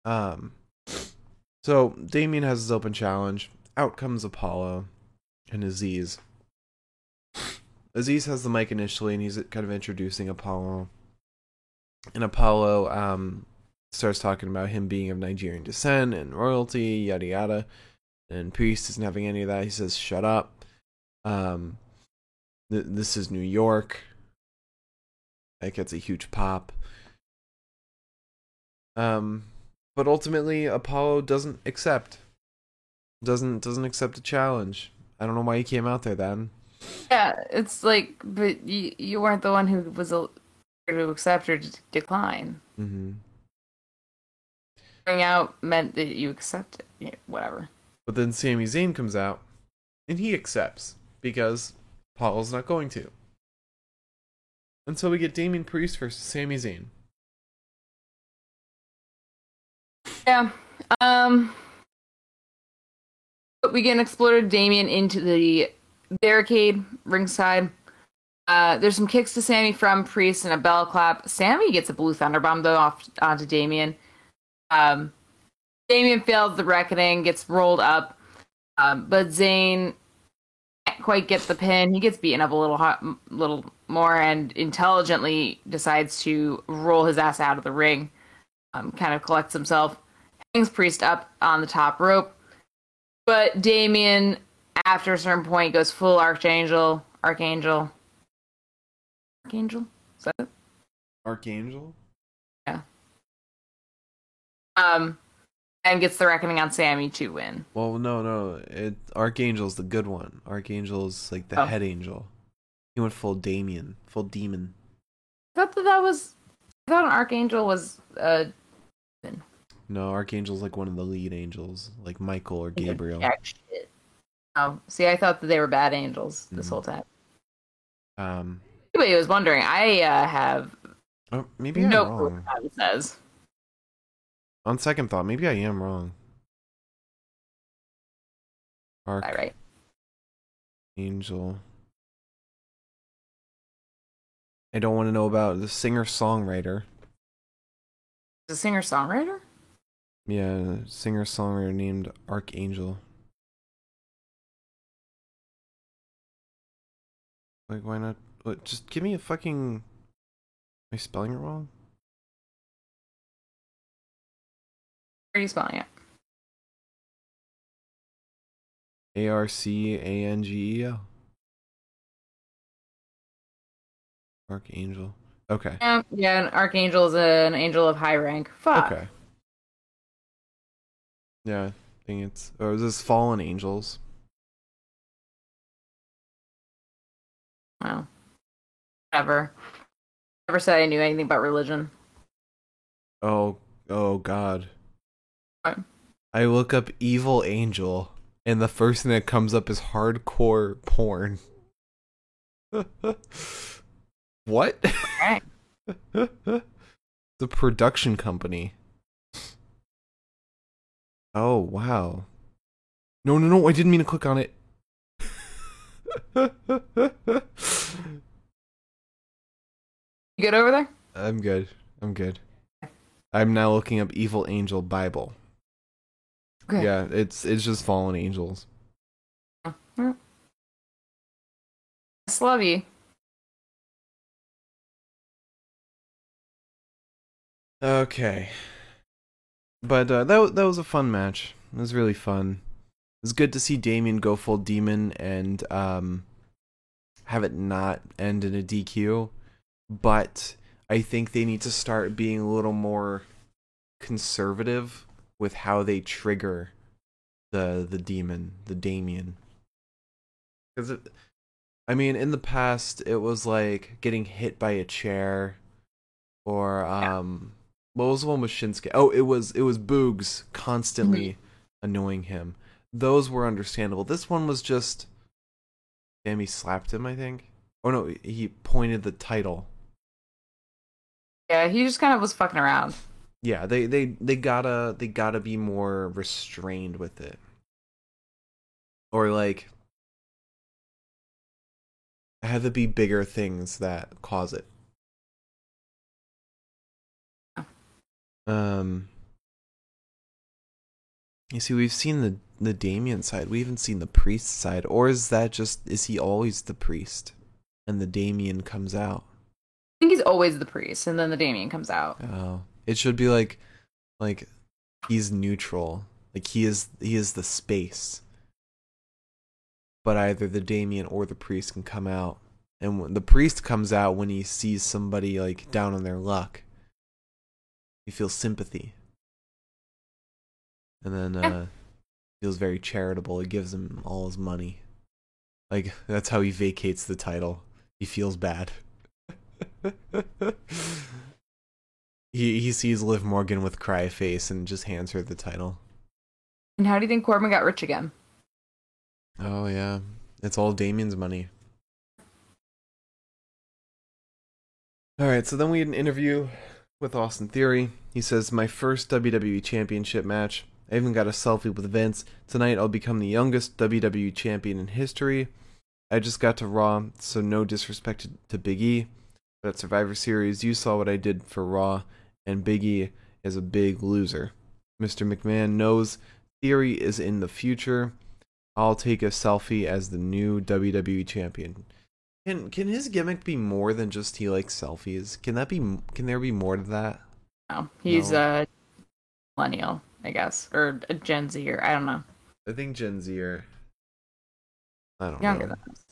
Um, so Damian has his open challenge. Out comes Apollo and Aziz. Aziz has the mic initially, and he's kind of introducing Apollo. And Apollo um, starts talking about him being of Nigerian descent and royalty, yada yada. And Priest isn't having any of that. He says, "Shut up. Um, th- this is New York." That gets a huge pop. Um, but ultimately, Apollo doesn't accept. Doesn't doesn't accept a challenge. I don't know why he came out there then. Yeah, it's like, but you you weren't the one who was a, to accept or to decline. Mm-hmm. Bring out meant that you accept it. Yeah, whatever. But then Sami Zayn comes out, and he accepts because Paul's not going to. And so we get Damian Priest versus Sami Zayn. Yeah. Um. But we get an exploded Damian into the barricade ringside. Uh, there's some kicks to Sami from Priest and a bell clap. Sami gets a blue thunderbomb though off onto Damian. Um, Damian fails the reckoning, gets rolled up, um, but Zayn can't quite get the pin. He gets beaten up a little hot, little more, and intelligently decides to roll his ass out of the ring. Um, kind of collects himself, hangs Priest up on the top rope, but Damian, after a certain point, goes full Archangel, Archangel, Archangel. Is that it? Archangel? Yeah. Um, and gets the reckoning on Sami to win. Well, no, no. It Archangel's the good one. Archangel's like the Oh. head angel. He went full Damian, full demon. I thought that that was. I thought an Archangel was. a. Uh, No, Archangel's like one of the lead angels, like Michael or Gabriel. Oh, see, I thought that they were bad angels this Mhm. whole time. Um, Anybody was wondering, I uh, have oh, maybe I'm no clue wrong. what that says. On second thought, maybe I am wrong. All right. Angel. I don't want to know about the singer songwriter. The singer songwriter? Yeah, singer songwriter named Archangel. Like, why not? What, just give me a fucking. Am I spelling it wrong? How are you spelling it? A R C A N G E L. Archangel. Okay. Yeah, yeah. An archangel is an angel of high rank. Fuck. Okay. Yeah, I think it's. Or is this Fallen Angels? Well. Never said I knew anything about religion. Oh, oh God. What? I look up Evil Angel, and the first thing that comes up is hardcore porn. what? Alright. the production company. Oh, wow. No, no, no, I didn't mean to click on it. You good over there? I'm good. I'm good. I'm now looking up Evil Angel Bible. Okay. Yeah, it's it's just fallen angels. I love you. Okay. But uh, that that was a fun match. It was really fun. It was good to see Damian go full demon and um, have it not end in a DQ, but I think they need to start being a little more conservative with how they trigger the the demon, the Damian. Because I mean, in the past, it was like getting hit by a chair, or um, what was the one with Shinsuke? Oh, it was it was Boogs constantly mm-hmm. annoying him. Those were understandable. This one was just, damn, he slapped him. I think. Oh no, he pointed the title. Yeah, he just kind of was fucking around. Yeah, they they they gotta they gotta be more restrained with it, or like have it be bigger things that cause it. Um, you see, we've seen the the Damian side. We haven't seen the priest side, or is that just is he always the priest, and the Damian comes out? I think he's always the priest, and then the Damian comes out. Oh, it should be like, like he's neutral. Like he is he is the space. But either the Damian or the priest can come out, and the priest comes out when he sees somebody like down on their luck. He feels sympathy. And then uh feels very charitable. He gives him all his money. Like that's how he vacates the title. He feels bad. he he sees Liv Morgan with cry face and just hands her the title. And how do you think Corbin got rich again? Oh yeah. It's all Damian's money. Alright, so then we had an interview with Austin Theory. He says, My first WWE Championship match. I even got a selfie with Vince. Tonight I'll become the youngest WWE champion in history. I just got to Raw, so no disrespect to Big E. But at Survivor Series, you saw what I did for Raw, and Biggie is a big loser. Mr. McMahon knows Theory is in the future. I'll take a selfie as the new WWE champion. Can can his gimmick be more than just he likes selfies? Can that be? Can there be more to that? No, he's no. a millennial, I guess, or a Gen Z, or I don't know. I think Gen Z or I don't Younger know. Than us.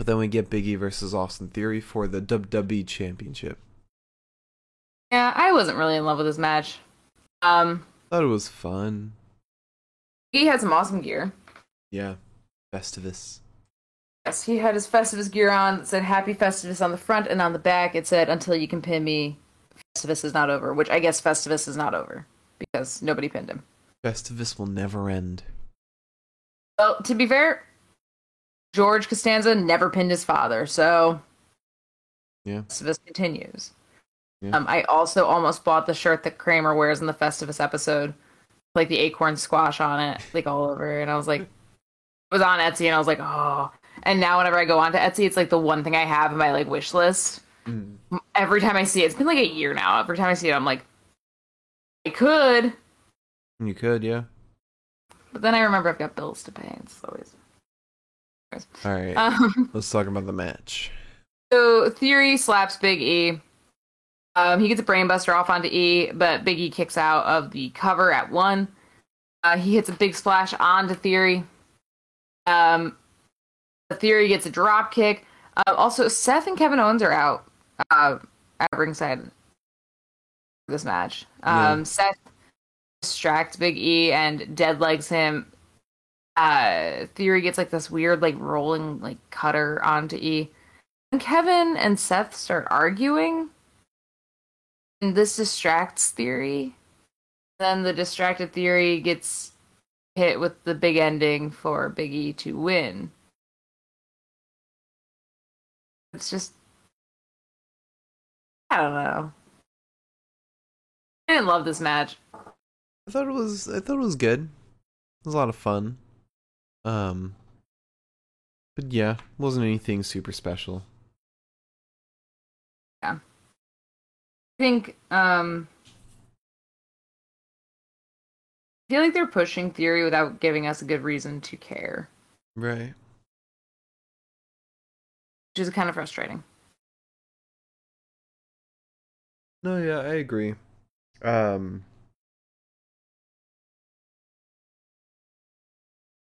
But then we get Biggie versus Austin Theory for the WWE Championship. Yeah, I wasn't really in love with this match. Um, thought it was fun. He had some awesome gear. Yeah, Festivus. Yes, he had his Festivus gear on that said Happy Festivus on the front, and on the back it said Until you can pin me, Festivus is not over, which I guess Festivus is not over because nobody pinned him. Festivus will never end. Well, to be fair, George Costanza never pinned his father, so yeah, Festivus continues. Yeah. Um, I also almost bought the shirt that Kramer wears in the Festivus episode, like the acorn squash on it, like all over, and I was like, it was on Etsy, and I was like, oh, and now whenever I go onto Etsy, it's like the one thing I have in my like wish list. Mm. Every time I see it, it's been like a year now. Every time I see it, I'm like, I could. You could, yeah. But then I remember I've got bills to pay. and It's always. All right. Um, Let's talk about the match. So Theory slaps Big E. Um, he gets a brainbuster off onto E, but Big E kicks out of the cover at one. Uh, he hits a big splash onto Theory. Um, Theory gets a drop kick. Uh, also, Seth and Kevin Owens are out uh, at ringside this match. Um, yeah. Seth distracts Big E and dead legs him. Uh, Theory gets like this weird like rolling like cutter onto E. And Kevin and Seth start arguing. And this distracts Theory. Then the distracted Theory gets hit with the big ending for Big E to win. It's just I don't know. I didn't love this match. I thought it was I thought it was good. It was a lot of fun. Um but yeah, wasn't anything super special. Yeah. I think um I feel like they're pushing theory without giving us a good reason to care. Right which is kind of frustrating. No, yeah, I agree. Um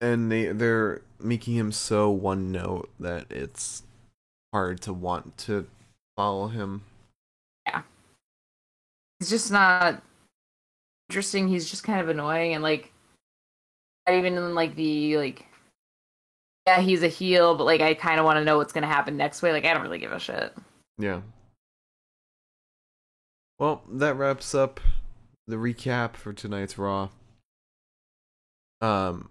and they they're making him so one note that it's hard to want to follow him. Yeah. He's just not interesting. He's just kind of annoying and like not even in like the like yeah, he's a heel, but like I kind of want to know what's going to happen next way. Like I don't really give a shit. Yeah. Well, that wraps up the recap for tonight's Raw. Um,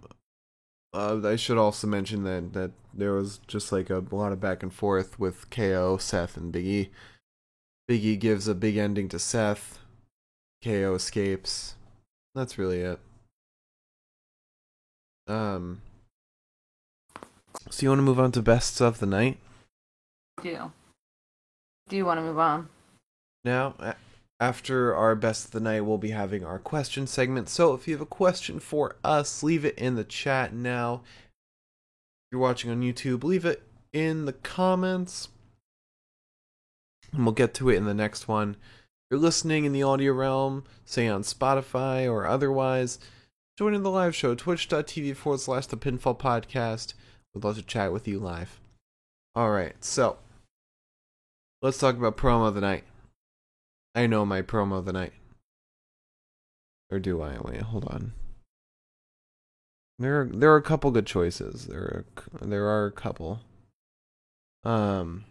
uh, I should also mention that that there was just like a lot of back and forth with KO, Seth, and Biggie. Biggie gives a big ending to Seth. KO escapes. That's really it. Um. So you want to move on to bests of the night? do. Do you want to move on? Now, after our best of the night, we'll be having our question segment. So if you have a question for us, leave it in the chat now. If you're watching on YouTube, leave it in the comments. And we'll get to it in the next one. If you're listening in the audio realm, say on Spotify or otherwise, join in the live show, twitch.tv forward slash the pinfall podcast. We'd love to chat with you live. All right, so let's talk about promo of the night. I know my promo the night. Or do I? Wait, hold on. There are there are a couple good choices. There are there are a couple. Um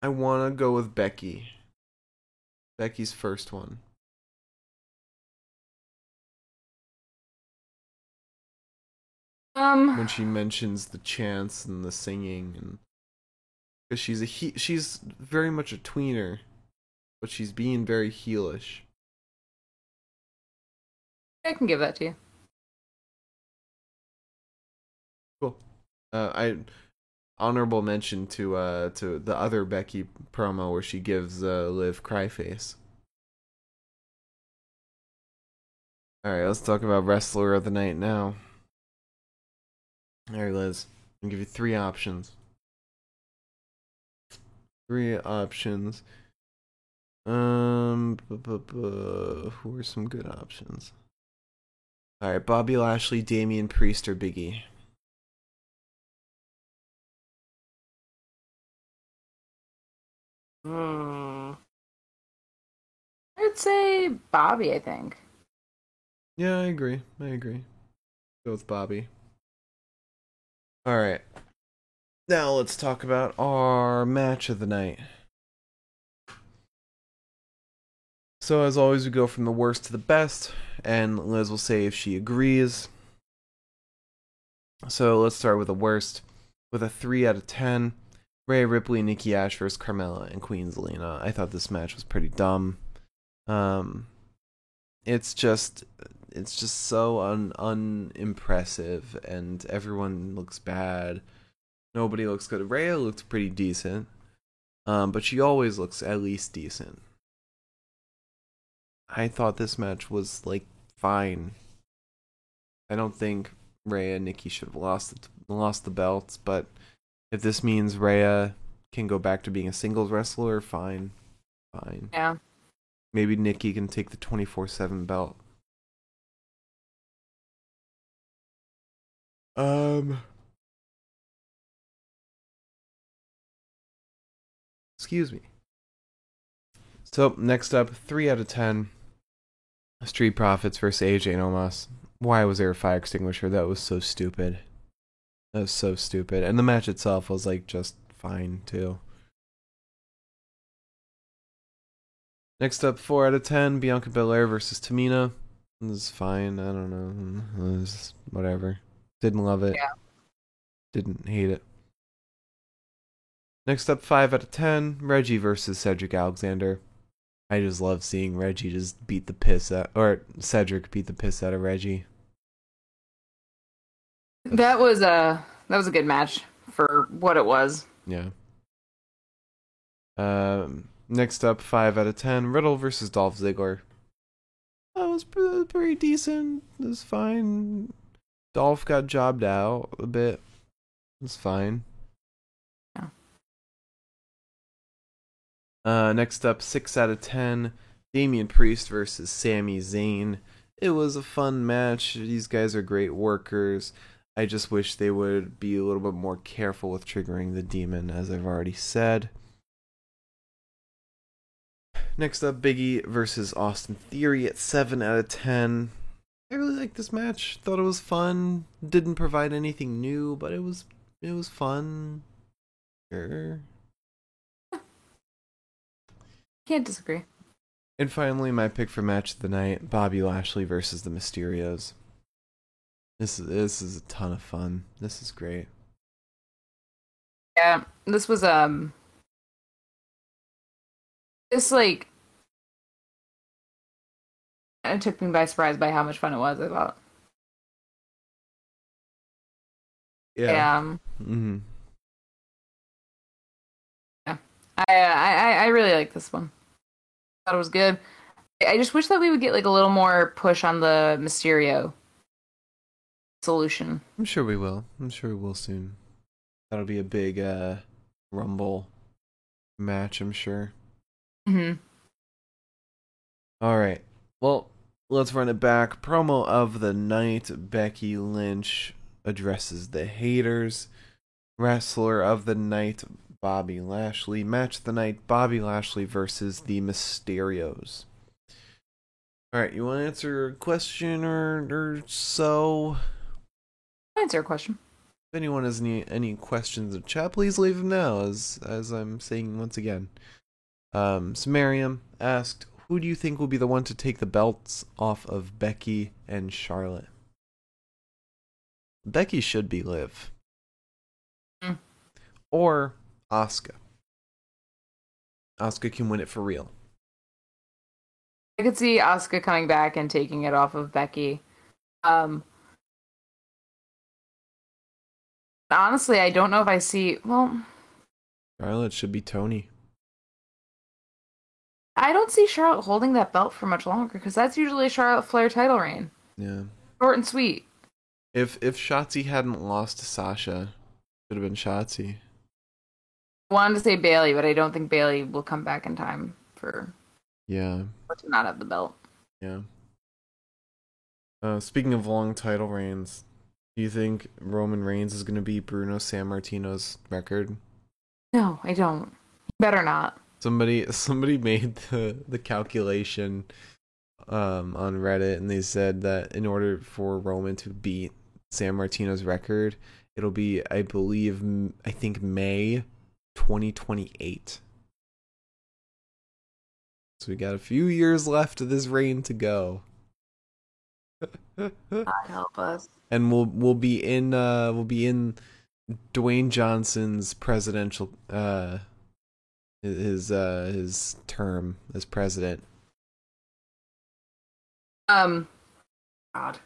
I want to go with Becky. Becky's first one. Um, when she mentions the chants and the singing and because she's a he she's very much a tweener but she's being very heelish. I can give that to you. cool. Uh, i honorable mention to uh to the other becky promo where she gives uh liv cry face all right let's talk about wrestler of the night now all right liz i'll give you three options three options um bu- bu- bu- who are some good options all right bobby lashley damian priest or biggie Hmm. I'd say Bobby. I think. Yeah, I agree. I agree. Go with Bobby. All right. Now let's talk about our match of the night. So as always, we go from the worst to the best, and Liz will say if she agrees. So let's start with the worst, with a three out of ten. Rhea Ripley, Nikki Ash versus Carmella and Queen Zelina. I thought this match was pretty dumb. Um, it's just it's just so un unimpressive and everyone looks bad. Nobody looks good. Rhea looked pretty decent. Um, but she always looks at least decent. I thought this match was like fine. I don't think Rhea and Nikki should have lost the, lost the belts, but if this means Rhea can go back to being a singles wrestler, fine. Fine. Yeah. Maybe Nikki can take the 24/7 belt. Um Excuse me. So, next up, 3 out of 10. Street Profits versus AJ and Omos. Why was there a fire extinguisher? That was so stupid. That was so stupid. And the match itself was like just fine too. Next up, 4 out of 10. Bianca Belair versus Tamina. This is fine. I don't know. This whatever. Didn't love it. Yeah. Didn't hate it. Next up, 5 out of 10. Reggie versus Cedric Alexander. I just love seeing Reggie just beat the piss out, or Cedric beat the piss out of Reggie. That was a that was a good match for what it was. Yeah. Um. Next up, five out of ten. Riddle versus Dolph Ziggler. That was pretty decent. It was fine. Dolph got jobbed out a bit. It's fine. Yeah. Uh, next up, six out of ten. Damian Priest versus Sami Zayn. It was a fun match. These guys are great workers. I just wish they would be a little bit more careful with triggering the demon, as I've already said. Next up, Biggie versus Austin Theory at 7 out of 10. I really liked this match. Thought it was fun. Didn't provide anything new, but it was it was fun. Sure. Can't disagree. And finally, my pick for match of the night: Bobby Lashley versus the Mysterios. This is this is a ton of fun. This is great. Yeah, this was um this like it took me by surprise by how much fun it was, I thought. Yeah. Um hmm I I I really like this one. Thought it was good. I just wish that we would get like a little more push on the Mysterio solution. I'm sure we will. I'm sure we will soon. That'll be a big uh rumble match, I'm sure. hmm All right. Well, let's run it back. Promo of the night Becky Lynch addresses the haters. Wrestler of the night Bobby Lashley. Match of the night Bobby Lashley versus the Mysterios. All right, you want to answer a question or, or so? Answer a question. If anyone has any any questions in the chat, please leave them now. As as I'm saying once again, um, so Miriam asked, "Who do you think will be the one to take the belts off of Becky and Charlotte?" Becky should be Liv, Hmm. or Asuka. Asuka can win it for real. I could see Asuka coming back and taking it off of Becky. Um honestly, I don't know if I see well, Charlotte should be Toni. I don't see Charlotte holding that belt for much longer because that's usually a Charlotte Flair title reign. Yeah. Short and sweet. If if Shotzi hadn't lost to Sasha, it should have been Shotzi. I wanted to say Bayley, but I don't think Bayley will come back in time for Yeah. to not have the belt. Yeah. Uh, speaking of long title reigns, do you think Roman Reigns is going to be Bruno Sammartino's record? No, I don't. Better not. Somebody somebody made the the calculation um on Reddit and they said that in order for Roman to beat Sammartino's record, it'll be I believe I think May 2028. So we got a few years left of this reign to go. God help us. and we'll we'll be in uh we'll be in Dwayne Johnson's presidential uh his uh his term as president. Um, God.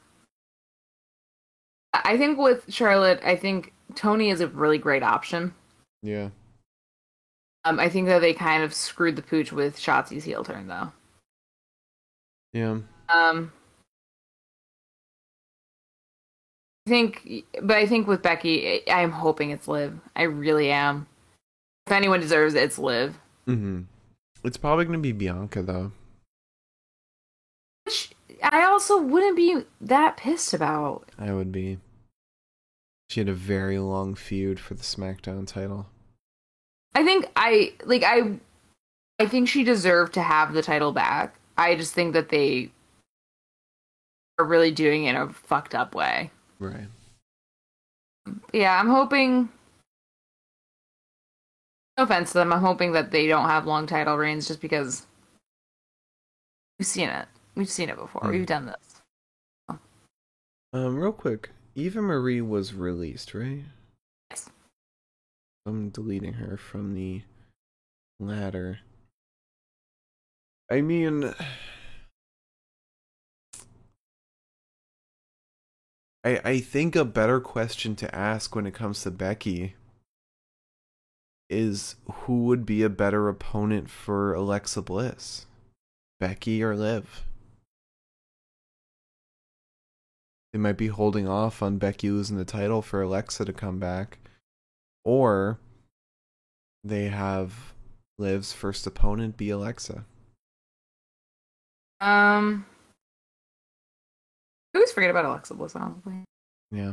I think with Charlotte, I think Toni is a really great option. Yeah. Um, I think that they kind of screwed the pooch with Shotzi's heel turn, though. Yeah. Um, I think, but I think with Becky, I- I'm hoping it's Liv. I really am. If anyone deserves it, it's Liv. Mhm. It's probably going to be Bianca though. Which I also wouldn't be that pissed about. I would be. She had a very long feud for the SmackDown title. I think I like I I think she deserved to have the title back. I just think that they are really doing it in a fucked up way. Right. Yeah, I'm hoping no offense to them, I'm hoping that they don't have long title reigns just because we've seen it. We've seen it before. Hmm. We've done this. Um real quick, Eva Marie was released, right? Yes. I'm deleting her from the ladder. I mean, I I think a better question to ask when it comes to Becky is who would be a better opponent for Alexa Bliss, Becky or Liv? They might be holding off on Becky losing the title for Alexa to come back or they have Liv's first opponent be Alexa. Um, I always forget about Alexa Bliss. Honestly, Yeah,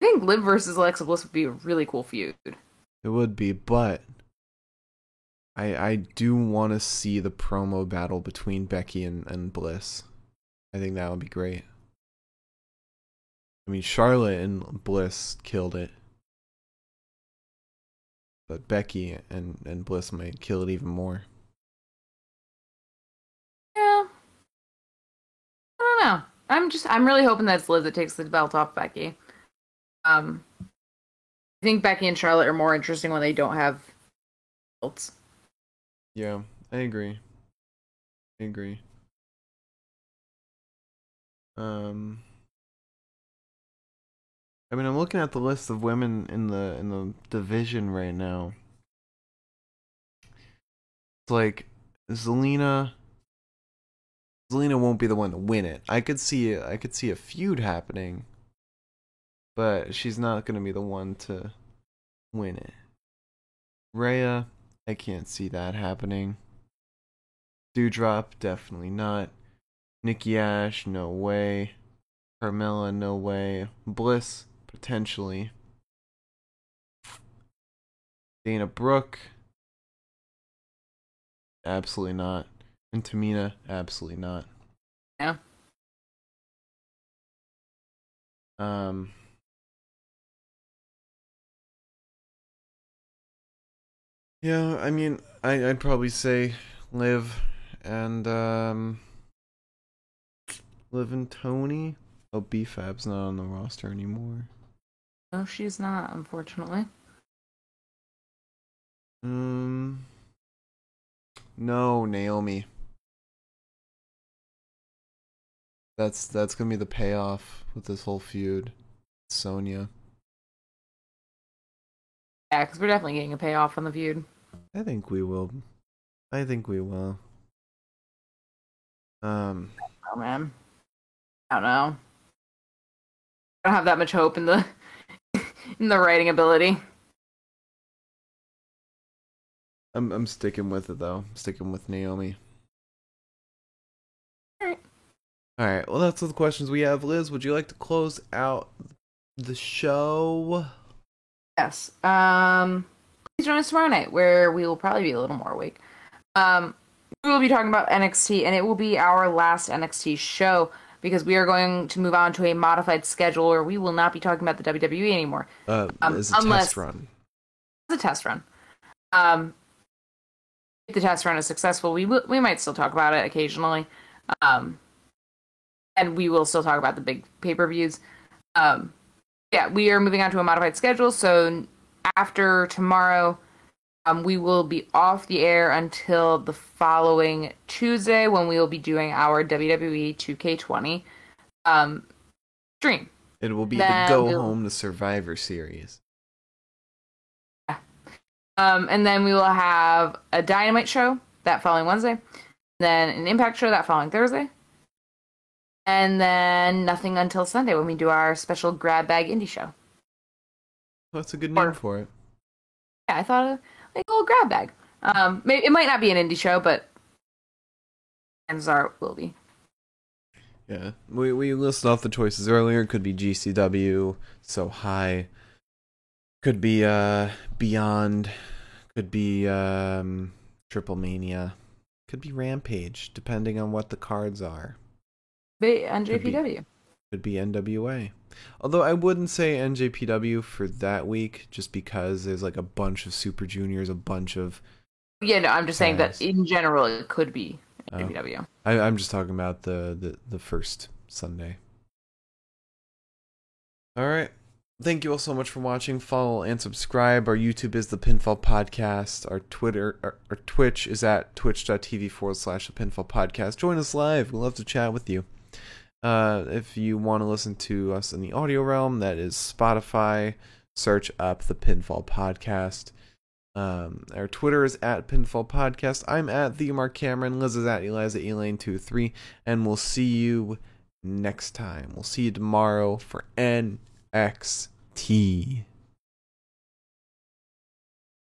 I think Liv versus Alexa Bliss would be a really cool feud. It would be, but I I do want to see the promo battle between Becky and, and Bliss. I think that would be great. I mean, Charlotte and Bliss killed it. But Becky and, and Bliss might kill it even more. Yeah, I don't know. I'm just I'm really hoping that it's Liv that takes the belt off Becky. Um, I think Becky and Charlotte are more interesting when they don't have belts. Yeah, I agree. I agree. Um I mean, I'm looking at the list of women in the in the division right now. It's like Zelina Zelina won't be the one to win it. I could see I could see a feud happening, but she's not going to be the one to win it. Rhea, I can't see that happening. Doudrop, definitely not. Nikki Ash, no way. Carmella, no way. Bliss, potentially. Dana Brooke, absolutely not. And Tamina, absolutely not. Yeah. Um. Yeah, I mean, I, I'd probably say Liv and um, Liv and Toni. Oh, B-Fab's not on the roster anymore. No, she's not, unfortunately. Um, no, Naomi. That's that's gonna be the payoff with this whole feud. Sonya. Yeah, because we're definitely getting a payoff on the feud. I think we will. I think we will. Um, Oh man, I don't know. I don't have that much hope in the in the writing ability. I'm I'm sticking with it though. I'm sticking with Naomi. Alright. All right. Well, that's all the questions we have. Liz, would you like to close out the show? Yes. Um, please join us tomorrow night, where we will probably be a little more awake. Um, we will be talking about NXT, and it will be our last NXT show because we are going to move on to a modified schedule where we will not be talking about the WWE anymore. Uh, Um, as a unless- test run. It's a test run. Um, if the test run is successful, we will, we might still talk about it occasionally. Um, and we will still talk about the big pay per views. Um, yeah, we are moving on to a modified schedule. So after tomorrow, um, we will be off the air until the following Tuesday when we will be doing our WWE 2K20 um, stream. It will be Then the Go we'll- Home to Survivor series. Yeah. Um, and then we will have a Dynamite show that following Wednesday, then an Impact show that following Thursday, and then nothing until Sunday when we do our special grab bag indie show. That's a good Or- name for it. Yeah, I thought of like a little grab bag. Um, maybe, it might not be an indie show, but chances are it will be. Yeah, we we listed off the choices earlier. Could be GCW, So High. Could be uh Beyond. Could be um Triplemania. Could be Rampage, depending on what the cards are. But on Could be. Could be NWA. Although I wouldn't say NJPW for that week, just because there's like a bunch of Super Juniors, a bunch of. Yeah, no, I'm just saying that in general it could be Oh. I, I'm just talking about the, the the first Sunday. All right. Thank you all so much for watching. Follow and subscribe. Our YouTube is the Pinfall Podcast. Our Twitter, our, our Twitch is at twitch.tv forward slash the Pinfall Podcast. Join us live. We'd love to chat with you. Uh, if you want to listen to us in the audio realm, that is Spotify. Search up the Pinfall Podcast. Um, our Twitter is at Pinfall Podcast. I'm at the Mark Cameron. Liz is at Eliza Elaine23. And we'll see you next time. We'll see you tomorrow for NXT.